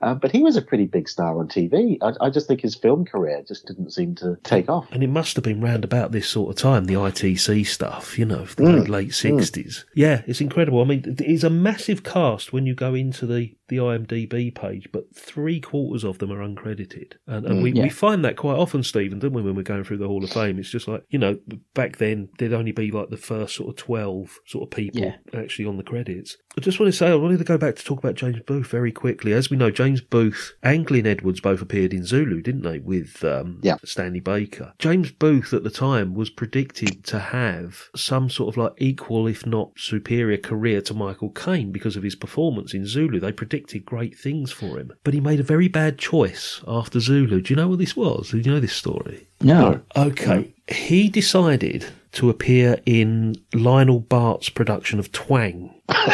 Uh, but he was a pretty big star on TV. I, I just think his film career just didn't seem to take off. And it must have been round about this sort of time, the ITC stuff, you know, the Mm. late 60s. Yeah, it's incredible. I mean, it's a massive cast when you go into the, the IMDb page, but three quarters of them are uncredited. And, and Mm. we, Yeah. we find that quite often, Stephen, don't we, when we're going through the Hall of Fame? It's just like, you know, back then there'd only be like the first sort of 12 sort of people Yeah. actually on the credits. I just want to say, I wanted to go back to talk about James Booth very quickly. As we know, James Booth and Glyn Edwards both appeared in Zulu, didn't they, with um, Yeah. Stanley Baker. James Booth at the time was predicted to have some sort of like equal, if not superior, career to Michael Caine because of his performance in Zulu. They predicted great things for him, but he made a very bad choice after Zulu. Do you know what this was? Do you know this story? No. Okay. He decided to appear in Lionel Bart's production of Twang.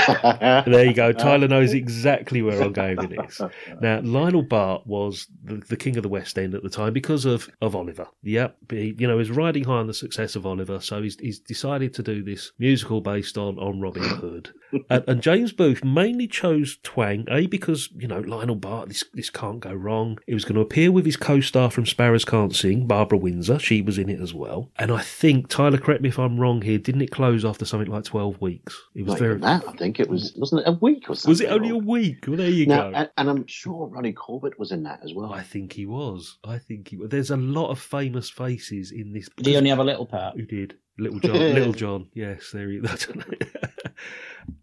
there you go. Tyler knows exactly where I'm going with this. Now, Lionel Bart was the, the king of the West End at the time because of, of Oliver. Yep. He, you know, he was riding high on the success of Oliver, so he's, he's decided to do this musical based on, on Robin Hood. And, and James Booth mainly chose Twang, A, because, you know, Lionel Bart, this, this can't go wrong. He was going to appear with his co star from Sparrows Can't Sing, Barbara Windsor. She was in it as well. And I think, Tyler, correct me if I'm wrong here, didn't it close after something like 12 weeks? It was Not very. that. I think it was wasn't it a week or something. Was it only a week? Well, there you Now, go. and, and I'm sure Ronnie Corbett was in that as well. I think he was. I think he was. There's a lot of famous faces in this. Did he only have a little part? Who did? Little John. Little John. Yes, there he. I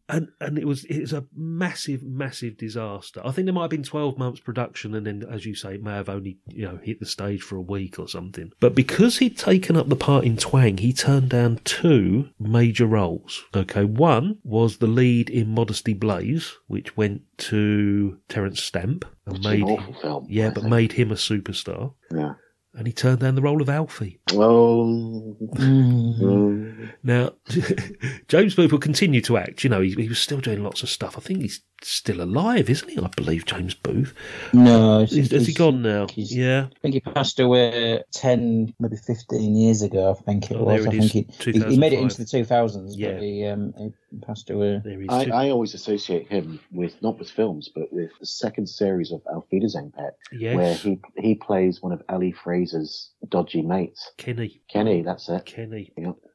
and and it was it was a massive, massive disaster. I think there might have been twelve months production, and then, as you say, it may have only you know hit the stage for a week or something. But because he'd taken up the part in Twang, he turned down two major roles. Okay, one was the lead in Modesty Blaise, which went to Terence Stamp and Which is an made awful film, yeah, I but think. made him a superstar. Yeah. And he turned down the role of Alfie. Oh. Mm. Now, James Booth will continue to act. You know, he, he was still doing lots of stuff. I think he's still alive, isn't he? I believe James Booth. No. it's- Is, has he gone now? he's- Yeah. I think he passed away 10, maybe 15 years ago, I think it Oh, was. there I it think he, he, he made it into the 2000s, Yeah. but he, um, he passed away. There he is. I, I always associate him with not with films, but with the second series of Auf Wiedersehen Pet, Yes. where he he plays one of Ally Fraser's dodgy mates. Kenny. Kenny, that's it. Kenny.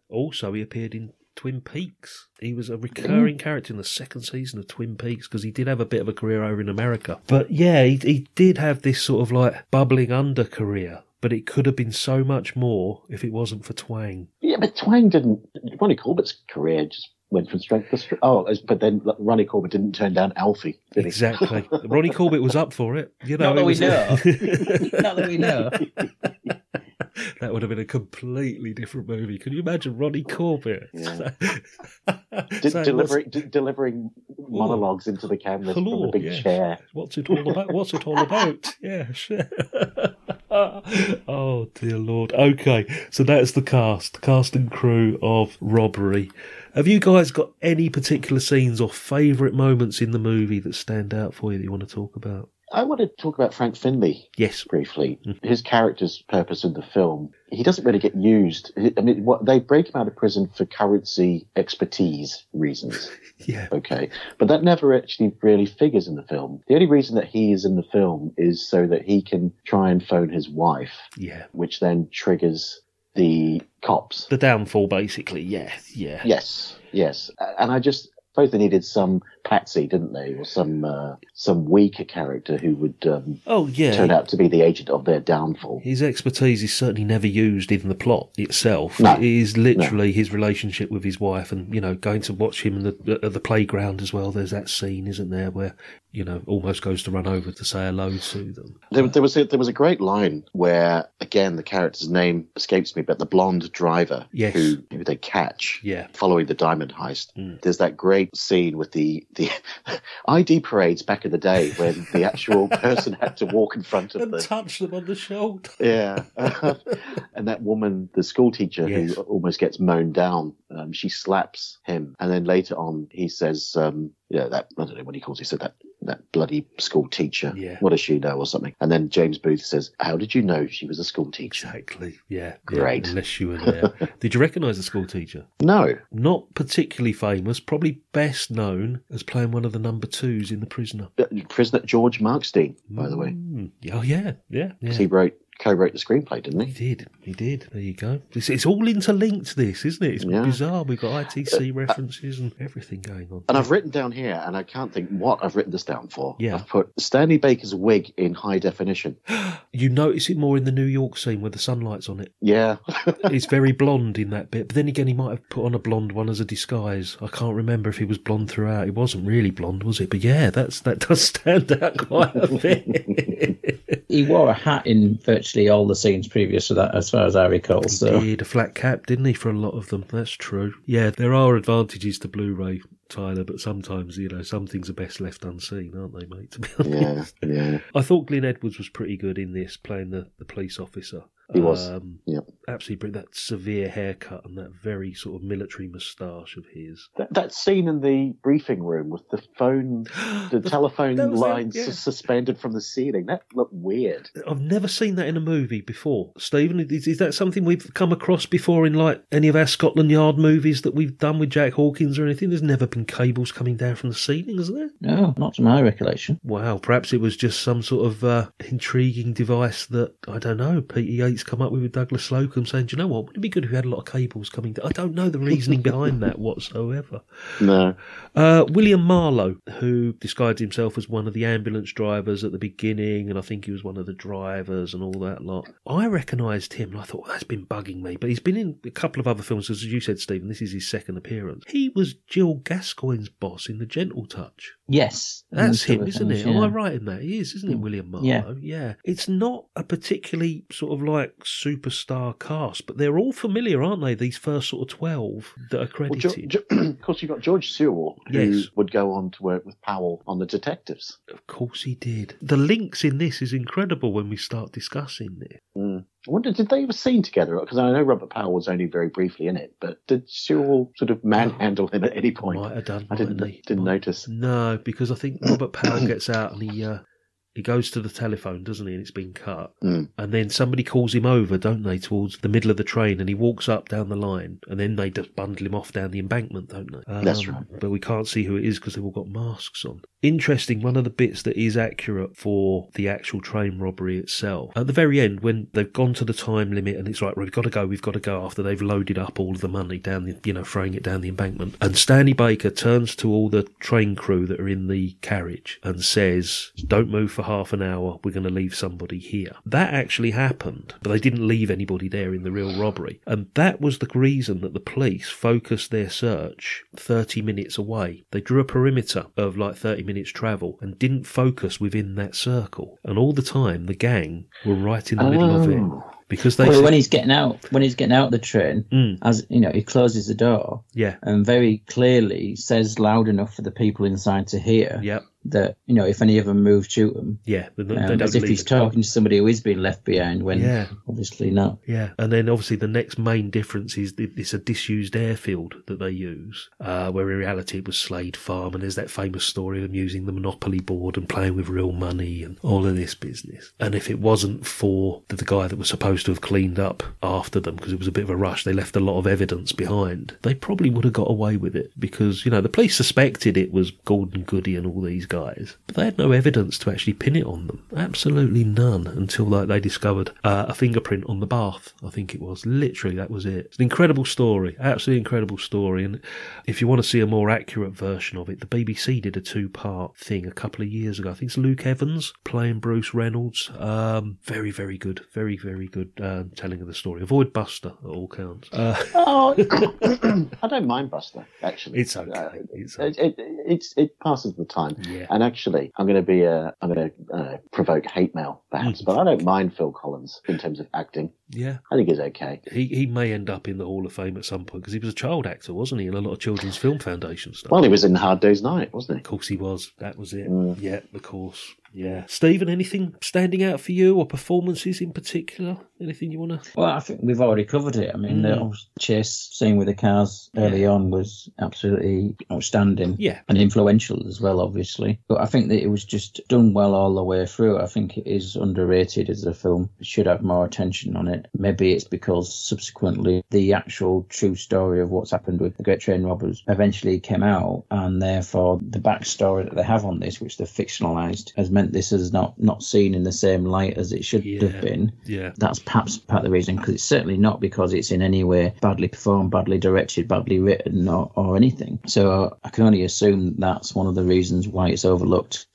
Also, he appeared in Twin Peaks. He was a recurring mm. character in the second season of Twin Peaks because he did have a bit of a career over in America. But yeah, he, he did have this sort of like bubbling under career. But it could have been so much more if it wasn't for Twang. Yeah, but Twang didn't. Ronnie Corbett's career just went from strength to strength. Oh, but then Ronnie Corbett didn't turn down Alfie, did he? Exactly. Ronnie Corbett was up for it. You know, Not that it we know. Not that we know. that would have been a completely different movie. Can you imagine Ronnie Corbett? Yeah. saying, De- "What's- delivering, de- delivering monologues into the cameras from Hello, a big yes. chair. What's it all about? What's it all about? Yes. oh dear lord. Okay, so that's the cast, cast and crew of Robbery. Have you guys got any particular scenes or favourite moments in the movie that stand out for you that you want to talk about? I want to talk about Frank Finlay Yes. briefly. Mm. His character's purpose in the film, he doesn't really get used. I mean, what, they break him out of prison for currency expertise reasons. Yeah. Okay. But that never actually really figures in the film. The only reason that he is in the film is so that he can try and phone his wife, Yeah. which then triggers the cops. The downfall, basically. Yeah. Yeah. Yes, yes. And I just suppose they needed some patsy, didn't they? Or some uh, some weaker character who would um, Oh yeah. turn out to be the agent of their downfall. His expertise is certainly never used in the plot itself. No. It is literally his relationship with his wife, and you know, going to watch him in the, at the playground as well. There's that scene, isn't there, where you know almost goes to run over to say hello to them. There, there was a, there was a great line where again the character's name escapes me, but the blonde driver Yes. who, who they catch Yeah. following the diamond heist. Mm. There's that great scene with the the ID parades back in the day when the actual person had to walk in front of them. And the touch them on the shoulder. yeah, and that woman, the school teacher Yes. who almost gets mown down um, she slaps him, and then later on he says, um, "Yeah, that I don't know what he calls. He said that that bloody school teacher. Yeah. What does she know or something?" And then James Booth says, "How did you know she was a school teacher?" Exactly. Yeah. Great. Yeah, unless you were there. Did you recognise the school teacher? No, Not particularly famous, probably best known as playing one of the number twos in The Prisoner. Uh, prisoner George Markstein, by the way. Mm. Oh, yeah. Yeah. yeah. He wrote co-wrote the screenplay, didn't He he? did. He did. There you go. It's, it's all interlinked, this, isn't it? It's Yeah. bizarre. We've got ITC uh, uh, references and everything going on. And I've written down here, and I can't think what I've written this down for. Yeah. I've put Stanley Baker's wig in high definition. You notice it more in the New York scene where the sunlight's on it. Yeah. It's very blonde in that bit. But then again, he might have put on a blonde one as a disguise. I can't remember if he was blonde throughout. He wasn't really blonde, was it? But yeah, that's that does stand out quite a bit. He wore a hat in virtually all the scenes previous to that, as far as I recall. So He did a flat cap, didn't he, for a lot of them? That's true. Yeah, there are advantages to Blu-ray, Tyler, but sometimes you know some things are best left unseen, aren't they, mate? To be honest. yeah. Yeah. I thought Glyn Edwards was pretty good in this, playing the, the police officer. He was. Um, Yep. Absolutely brilliant. That severe haircut and that very sort of military moustache of his. That, that scene in the briefing room with the phone, the telephone that it, lines yeah. suspended from the ceiling, that looked weird. I've never seen that in a movie before. Stephen, is, is that something we've come across before in like any of our Scotland Yard movies that we've done with Jack Hawkins or anything? There's never been cables coming down from the ceiling, is there? no, not to my recollection. Wow, perhaps it was just some sort of uh, intriguing device that, I don't know, Peter Yates come up with with Douglas Slocombe saying, do you know what, wouldn't it be good if we had a lot of cables coming down? I don't know the reasoning behind that whatsoever. No. Uh, William Marlowe, who described himself as one of the ambulance drivers at the beginning, and I think he was one of the drivers and all that lot. I recognised him, and I thought well, that's been bugging me. But he's been in a couple of other films, as you said, Stephen. This is his second appearance. He was Jill Gascoigne's boss in The Gentle Touch. Yes, That's him, isn't things, it? Am I yeah. right in that? He is, isn't it, William Marlowe? Yeah. yeah. It's not a particularly sort of like superstar cast, but they're all familiar, aren't they? These first sort of 12 that are Well, jo- credited. jo- of course, you've got George Sewell, who Yes. would go on to work with Powell on The Detectives. Of course he did. The links in this is incredible when we start discussing it. Mm. I wonder, did they ever scene together? Because I know Robert Powell was only very briefly in it, but did Sewell sort of manhandle him at any point? Might have done. I didn't didn't notice. No, because I think Robert Powell gets out and he uh, he goes to the telephone, doesn't he? And it's been cut. Mm. And then somebody calls him over, don't they, towards the middle of the train, and he walks up down the line, and then they just bundle him off down the embankment, don't they? Um, That's right. But we can't see who it is because they've all got masks on. Interesting, one of the bits that is accurate for the actual train robbery itself. At the very end, when they've gone to the time limit and it's like, right, we've got to go, we've got to go after they've loaded up all of the money down the, you know, throwing it down the embankment. And Stanley Baker turns to all the train crew that are in the carriage and says, don't move for half an hour, we're going to leave somebody here. That actually happened, but they didn't leave anybody there in the real robbery. And that was the reason that the police focused their search 30 minutes away. They drew a perimeter of like 30 minutes travel and didn't focus within that circle. And all the time, the gang were right in the middle of it. Oh. Because they Well, said, when he's getting out, when he's getting out the train, Mm. as you know, he closes the door yeah, and very clearly says loud enough for the people inside to hear yeah, that you know if any of them move, shoot them. yeah. They, they Um, don't as if he's talking to somebody who is being left behind when Yeah. obviously not. Yeah, and then obviously the next main difference is that it's a disused airfield that they use, uh, where in reality it was Slade Farm, and there's that famous story of them using the Monopoly board and playing with real money and all of this business. And if it wasn't for the, the guy that was supposed to have cleaned up after them, because it was a bit of a rush, they left a lot of evidence behind, they probably would have got away with it, because, you know, the police suspected it was Gordon Goody and all these guys, but they had no evidence to actually pin it on them. Absolutely none until like they discovered uh, a fingerprint on the bath. I think it was literally that was it. It's an incredible story, absolutely incredible story. And if you want to see a more accurate version of it, the BBC did a two-part thing a couple of years ago. I think it's Luke Evans playing Bruce Reynolds. Um, very, very good, very, very good um, telling of the story. Avoid Buster at all counts. Uh, Oh, I don't mind Buster. Actually, It's okay. Uh, It's it, it, it's it passes the time. Yeah. And actually, I'm going to be uh, I'm going to uh, provoke hate mail Mm. perhaps, but I don't mind Phil Collins in terms of acting. yeah. I think he's okay. He he may end up in the Hall of Fame at some point because he was a child actor, wasn't he? In a lot of Children's Film Foundation stuff. Well, he was in Hard Day's Night, wasn't he? Of course he was. That was it. Mm. Yeah, of course. Yeah. Stephen, anything standing out for you or performances in particular? Anything you want to? Well, I think we've already covered it. I mean, the Mm. whole chase scene with the cars early on was absolutely outstanding. Yeah. And influential as well, obviously. But I think that it was just done well all the way through. I think it is underrated as a film. It should have more attention on it. Maybe it's because subsequently the actual true story of what's happened with the Great Train Robbers eventually came out, and therefore the backstory that they have on this, which they've fictionalized, has meant this is not not seen in the same light as it should Yeah. have been Yeah. that's perhaps part of the reason because it's certainly not because it's in any way badly performed, badly directed, badly written, or, or anything. So I can only assume that's one of the reasons why it's overlooked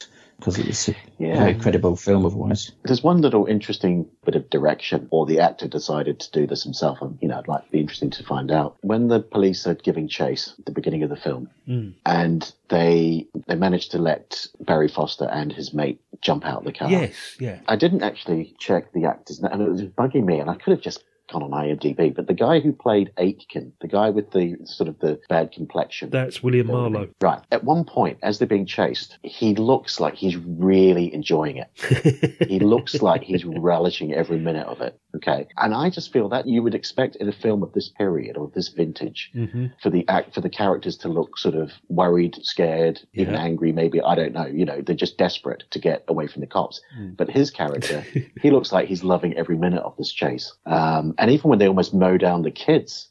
because it's a Yeah. very credible film otherwise. There's one little interesting bit of direction, or the actor decided to do this himself, and you know, it'd like be interesting to find out. When the police are giving chase at the beginning of the film, Mm. and they they managed to let Barry Foster and his mate jump out of the car. Yes. Yeah. I didn't actually check the actor's name, and it was bugging me, and I could have just gone on IMDb. But the guy who played Aitken, the guy with the sort of the bad complexion, That's William Marlowe. Right. At one point, as they're being chased, he looks like he's really enjoying it. he looks like he's relishing every minute of it. Okay. And I just feel that you would expect in a film of this period or this vintage hmm for the act for the characters to look sort of worried, scared, even angry, maybe. I don't know. You know, they're just desperate to get away from the cops. Mm. But his character, he looks like he's loving every minute of this chase. Um, and even when they almost mow down the kids,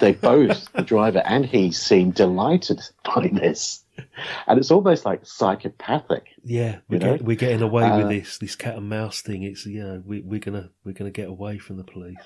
they both, the driver and he, seem delighted by this. And it's almost like psychopathic. Yeah, we're, get, we're getting away Uh, with this this cat and mouse thing. It's you know we, we're gonna we're gonna get away from the police.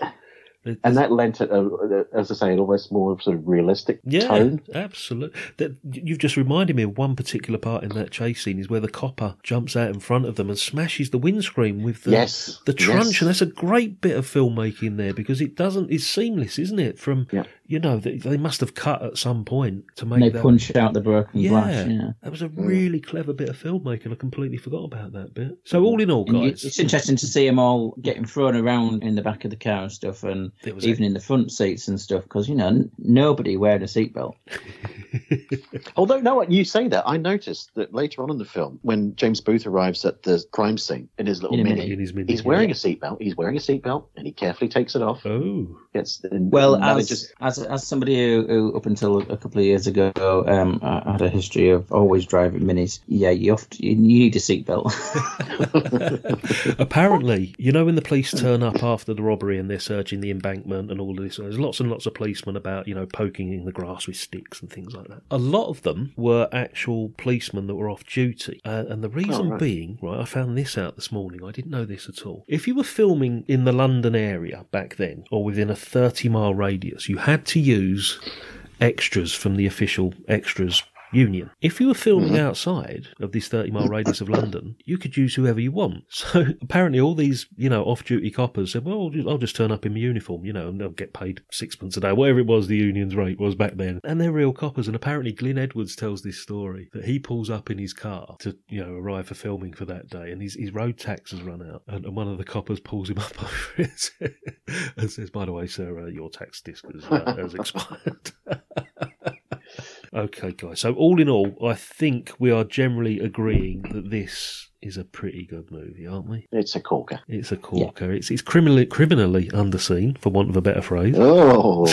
And that lent it, a, as I say, an almost more sort of realistic yeah, tone. absolutely. That you've just reminded me of one particular part in that chase scene is where the copper jumps out in front of them and smashes the windscreen with the Yes, the trunch, yes. and that's a great bit of filmmaking there because it doesn't it's seamless, isn't it? From Yeah. You know they, they must have cut at some point to make And they that. punch out the broken glass. Yeah. That was a hmm. really clever bit of filmmaking. I completely forgot about that bit. So all in all, guys, it's interesting to see them all getting thrown around in the back of the car and stuff, and It was even in the front seats and stuff, because you know n- nobody wearing a seatbelt. Although, no, what you say that, I noticed that later on in the film, when James Booth arrives at the crime scene in his little In mini, Mini. In his Mini, he's wearing yeah. a seatbelt. He's wearing a seatbelt, and he carefully takes it off. oh, Gets and Well, as, manages. as as somebody who, who up until a couple of years ago um, I had a history of always driving minis, yeah, you have to, you need a seatbelt. Apparently, you know, when the police turn up after the robbery and they're searching the embankment and all of this, there's lots and lots of policemen about, you know, poking in the grass with sticks and things like that. A lot of them were actual policemen that were off duty. Uh, and the reason Oh, right. being, right, I found this out this morning. I didn't know this at all. If you were filming in the London area back then, or within a 30 mile radius, you had to use extras from the official extras union. If you were filming outside of this 30 mile radius of London, you could use whoever you want. So apparently, all these, you know, off duty coppers said, well, I'll just, I'll just turn up in my uniform, you know, and they'll get paid sixpence a day, whatever it was the union's rate was back then. And they're real coppers. And apparently, Glyn Edwards tells this story that he pulls up in his car to, you know, arrive for filming for that day, and his, his road tax has run out. And, and one of the coppers pulls him up over it and says, by the way, sir, uh, your tax disc has, uh, has expired. Okay, guys. So all in all, I think we are generally agreeing that this is a pretty good movie, aren't we? It's a corker. It's a corker. It's it's criminally criminally underseen, for want of a better phrase. Oh,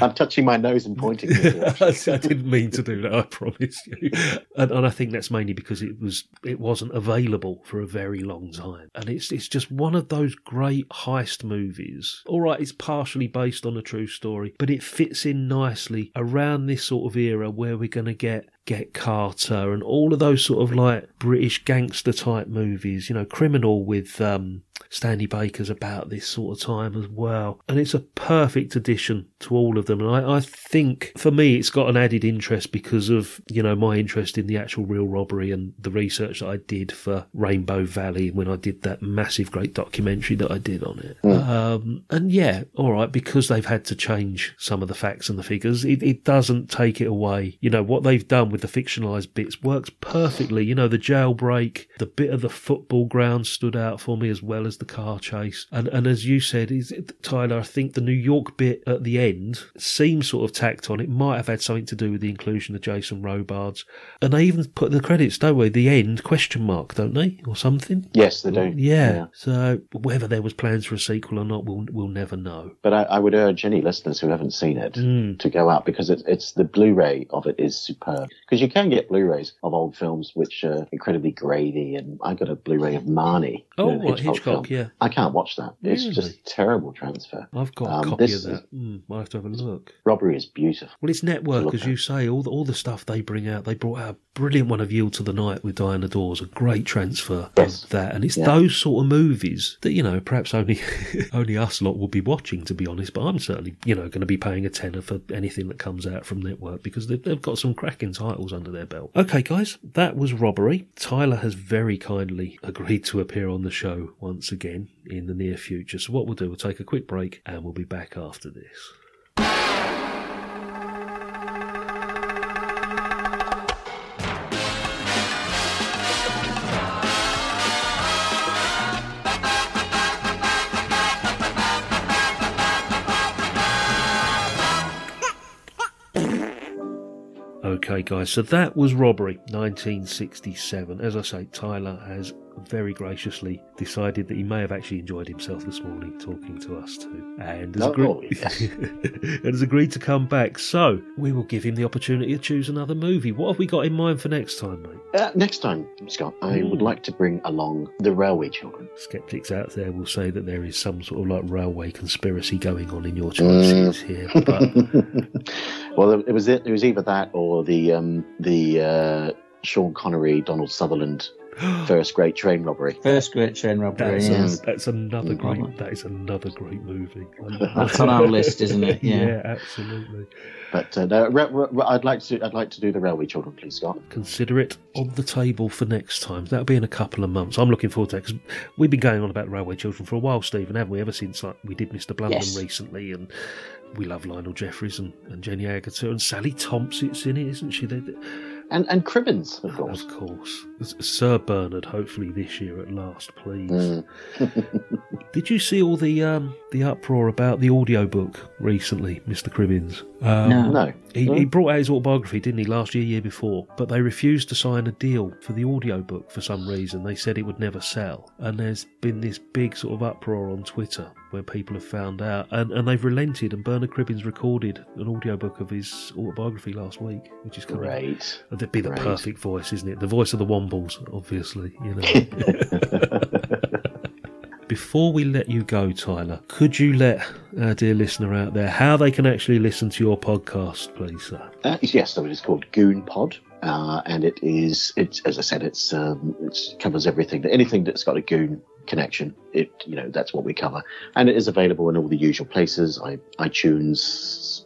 I'm touching my nose and pointing. in the I didn't mean to do that. I promise you. And, and I think that's mainly because it was it wasn't available for a very long time, and it's it's just one of those great heist movies. All right, it's partially based on a true story, but it fits in nicely around this sort of era where we're going to get Get Carter and all of those sort of like British gangster type movies. You know, Criminal with um, Stanley Baker's about this sort of time as well. And it's a perfect addition to all of them. And I, I think for me, it's got an added interest because of, you know, my interest in the actual real robbery and the research that I did for Rainbow Valley when I did that massive, great documentary that I did on it. Um, and yeah, all right, because they've had to change some of the facts and the figures, it, it doesn't take it away. You know, what they've done with the fictionalized bits works perfectly. You know, the jailbreak, the bit of the football ground stood out for me as well well as the car chase. And and as you said, is it, Tyler, I think the New York bit at the end seems sort of tacked on. It might have had something to do with the inclusion of Jason Robards, and they even put the credits, don't we? The end question mark, don't they, or something? Yes, they do. Yeah. So whether there was plans for a sequel or not, we'll we'll never know. But I, I would urge any listeners who haven't seen it Mm. to go out because it's it's the Blu-ray of it is superb. Because you can get Blu-rays of old films which are incredibly grainy, and I got a Blu-ray of Marnie. Oh, the what, Hitchcock, yeah. I can't watch that. It's Really? just a terrible transfer. I've got a Um, copy this of that. Mm, might have to have a look. Robbery is beautiful. Well, it's network, as at. you say. All the, all the stuff they bring out. They brought out a brilliant one of Yield to the Night with Diana Dors, a great transfer Yes. of that. And it's Yeah. those sort of movies that you know perhaps only only us lot will be watching, to be honest. But I'm certainly you know going to be paying a tenner for anything that comes out from network because they've, they've got some cracking titles under their belt. Okay, guys, that was robbery. Tyler has very kindly agreed to appear on the show once again in the near future. So what we'll do, we'll take a quick break and we'll be back after this. Okay, guys, so that was Robbery 1967. As I say, Tyler has very graciously decided that he may have actually enjoyed himself this morning talking to us too. And has, agreed, and has agreed to come back. So we will give him the opportunity to choose another movie. What have we got in mind for next time, mate? Uh, next time, Scott, I would like to bring along the Railway Children. Skeptics out there will say that there is some sort of like railway conspiracy going on in your choices here. But well, it was it, it was either that or the um, the uh, Sean Connery, Donald Sutherland first great train robbery. First great train robbery. that's, yes. that's another Mm, great. That is another great movie. That's on our list, isn't it? yeah. Yeah. absolutely. But uh, no, ra- ra- ra- I'd like to I'd like to do the Railway Children, please, Scott. Consider it on the table for next time. That'll be in a couple of months. I'm looking forward to it because we've been going on about Railway Children for a while, Stephen, haven't we? Ever since like, we did Mr. Blunden Yes. recently, and we love Lionel Jeffries and, and Jenny Agutter and Sally Thomsett's in it, isn't she? They, they- And and Cribbins, of course. Of course. Sir Bernard, hopefully this year at last, please. Mm. Did you see all the um, the uproar about the audiobook recently, Mr. Cribbins? Um, No. No. He, he brought out his autobiography, didn't he, last year, year before? But they refused to sign a deal for the audiobook for some reason. They said it would never sell. And there's been this big sort of uproar on Twitter where people have found out. And, and they've relented, and Bernard Cribbins recorded an audiobook of his autobiography last week, which is coming. Great. That'd be the Great. perfect voice, isn't it? The voice of the Wombles, obviously, you know. Before we let you go, Tyler, could you let our dear listener out there how they can actually listen to your podcast, please, sir? Uh, yes, so it is called Goon Pod. Uh, and it is, it's as I said, it's um, it covers everything. Anything that's got a goon connection, it you know that's what we cover, and it is available in all the usual places: i iTunes,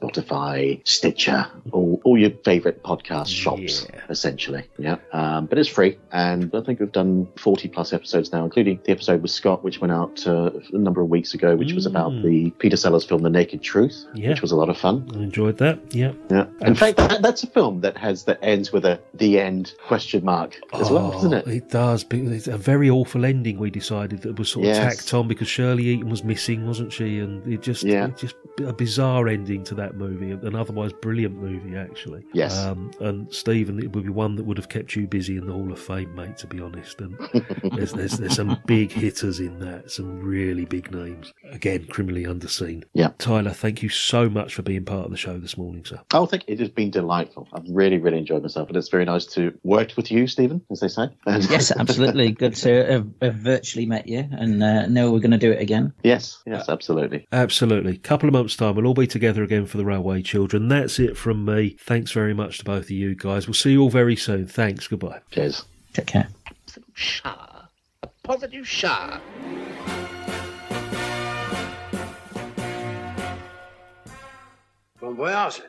Spotify, Stitcher, all, all your favorite podcast shops, Yeah. essentially. Yeah, um, but it's free, and I think we've done forty plus episodes now, including the episode with Scott, which went out uh, a number of weeks ago, which was about Mm. the Peter Sellers film The Naked Truth, Yeah. which was a lot of fun. I enjoyed that. Yeah. Yeah. In fact, that, that's a film that has that ends with a the end question mark as well, doesn't it? Oh, It does. It's a very awful ending. We decided that was sort of Yes. tacked on because Shirley Eaton was missing, wasn't she? And it just, Yeah. it just a bizarre ending to that movie, an otherwise brilliant movie, actually. Yes. Um, and Stephen, it would be one that would have kept you busy in the Hall of Fame, mate. To be honest, and there's, there's there's some big hitters in that, some really big names. Again, criminally underseen. Yeah. Tyler, thank you so much for being part of the show this morning, sir. Oh, I think it has been delightful. I've really, really enjoyed myself, and it's very nice to work with you, Stephen, as they say. And- Yes, absolutely. Good to have, have virtually met you and uh, know we're going to do it again. yes, yes, absolutely. Absolutely. A couple of months' time, we'll all be together again for the Railway Children. That's it from me. Thanks very much to both of you guys. We'll see you all very soon. Thanks. Goodbye. Cheers. Take care. Char. A positive char. Bon voyage.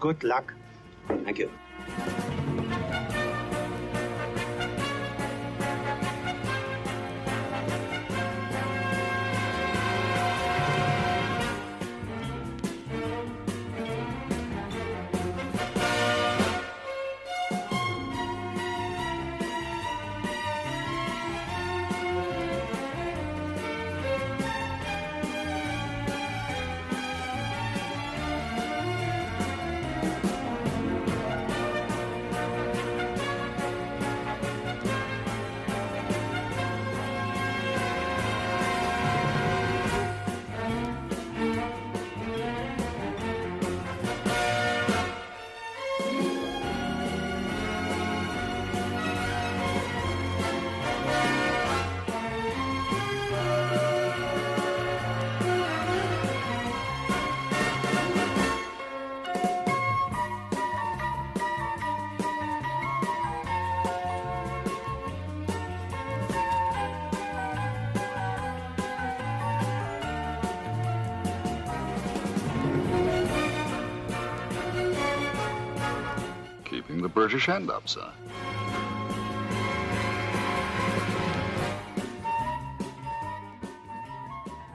Good luck. Thank you. British end up, sir.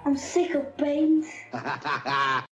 I'm sick of brains.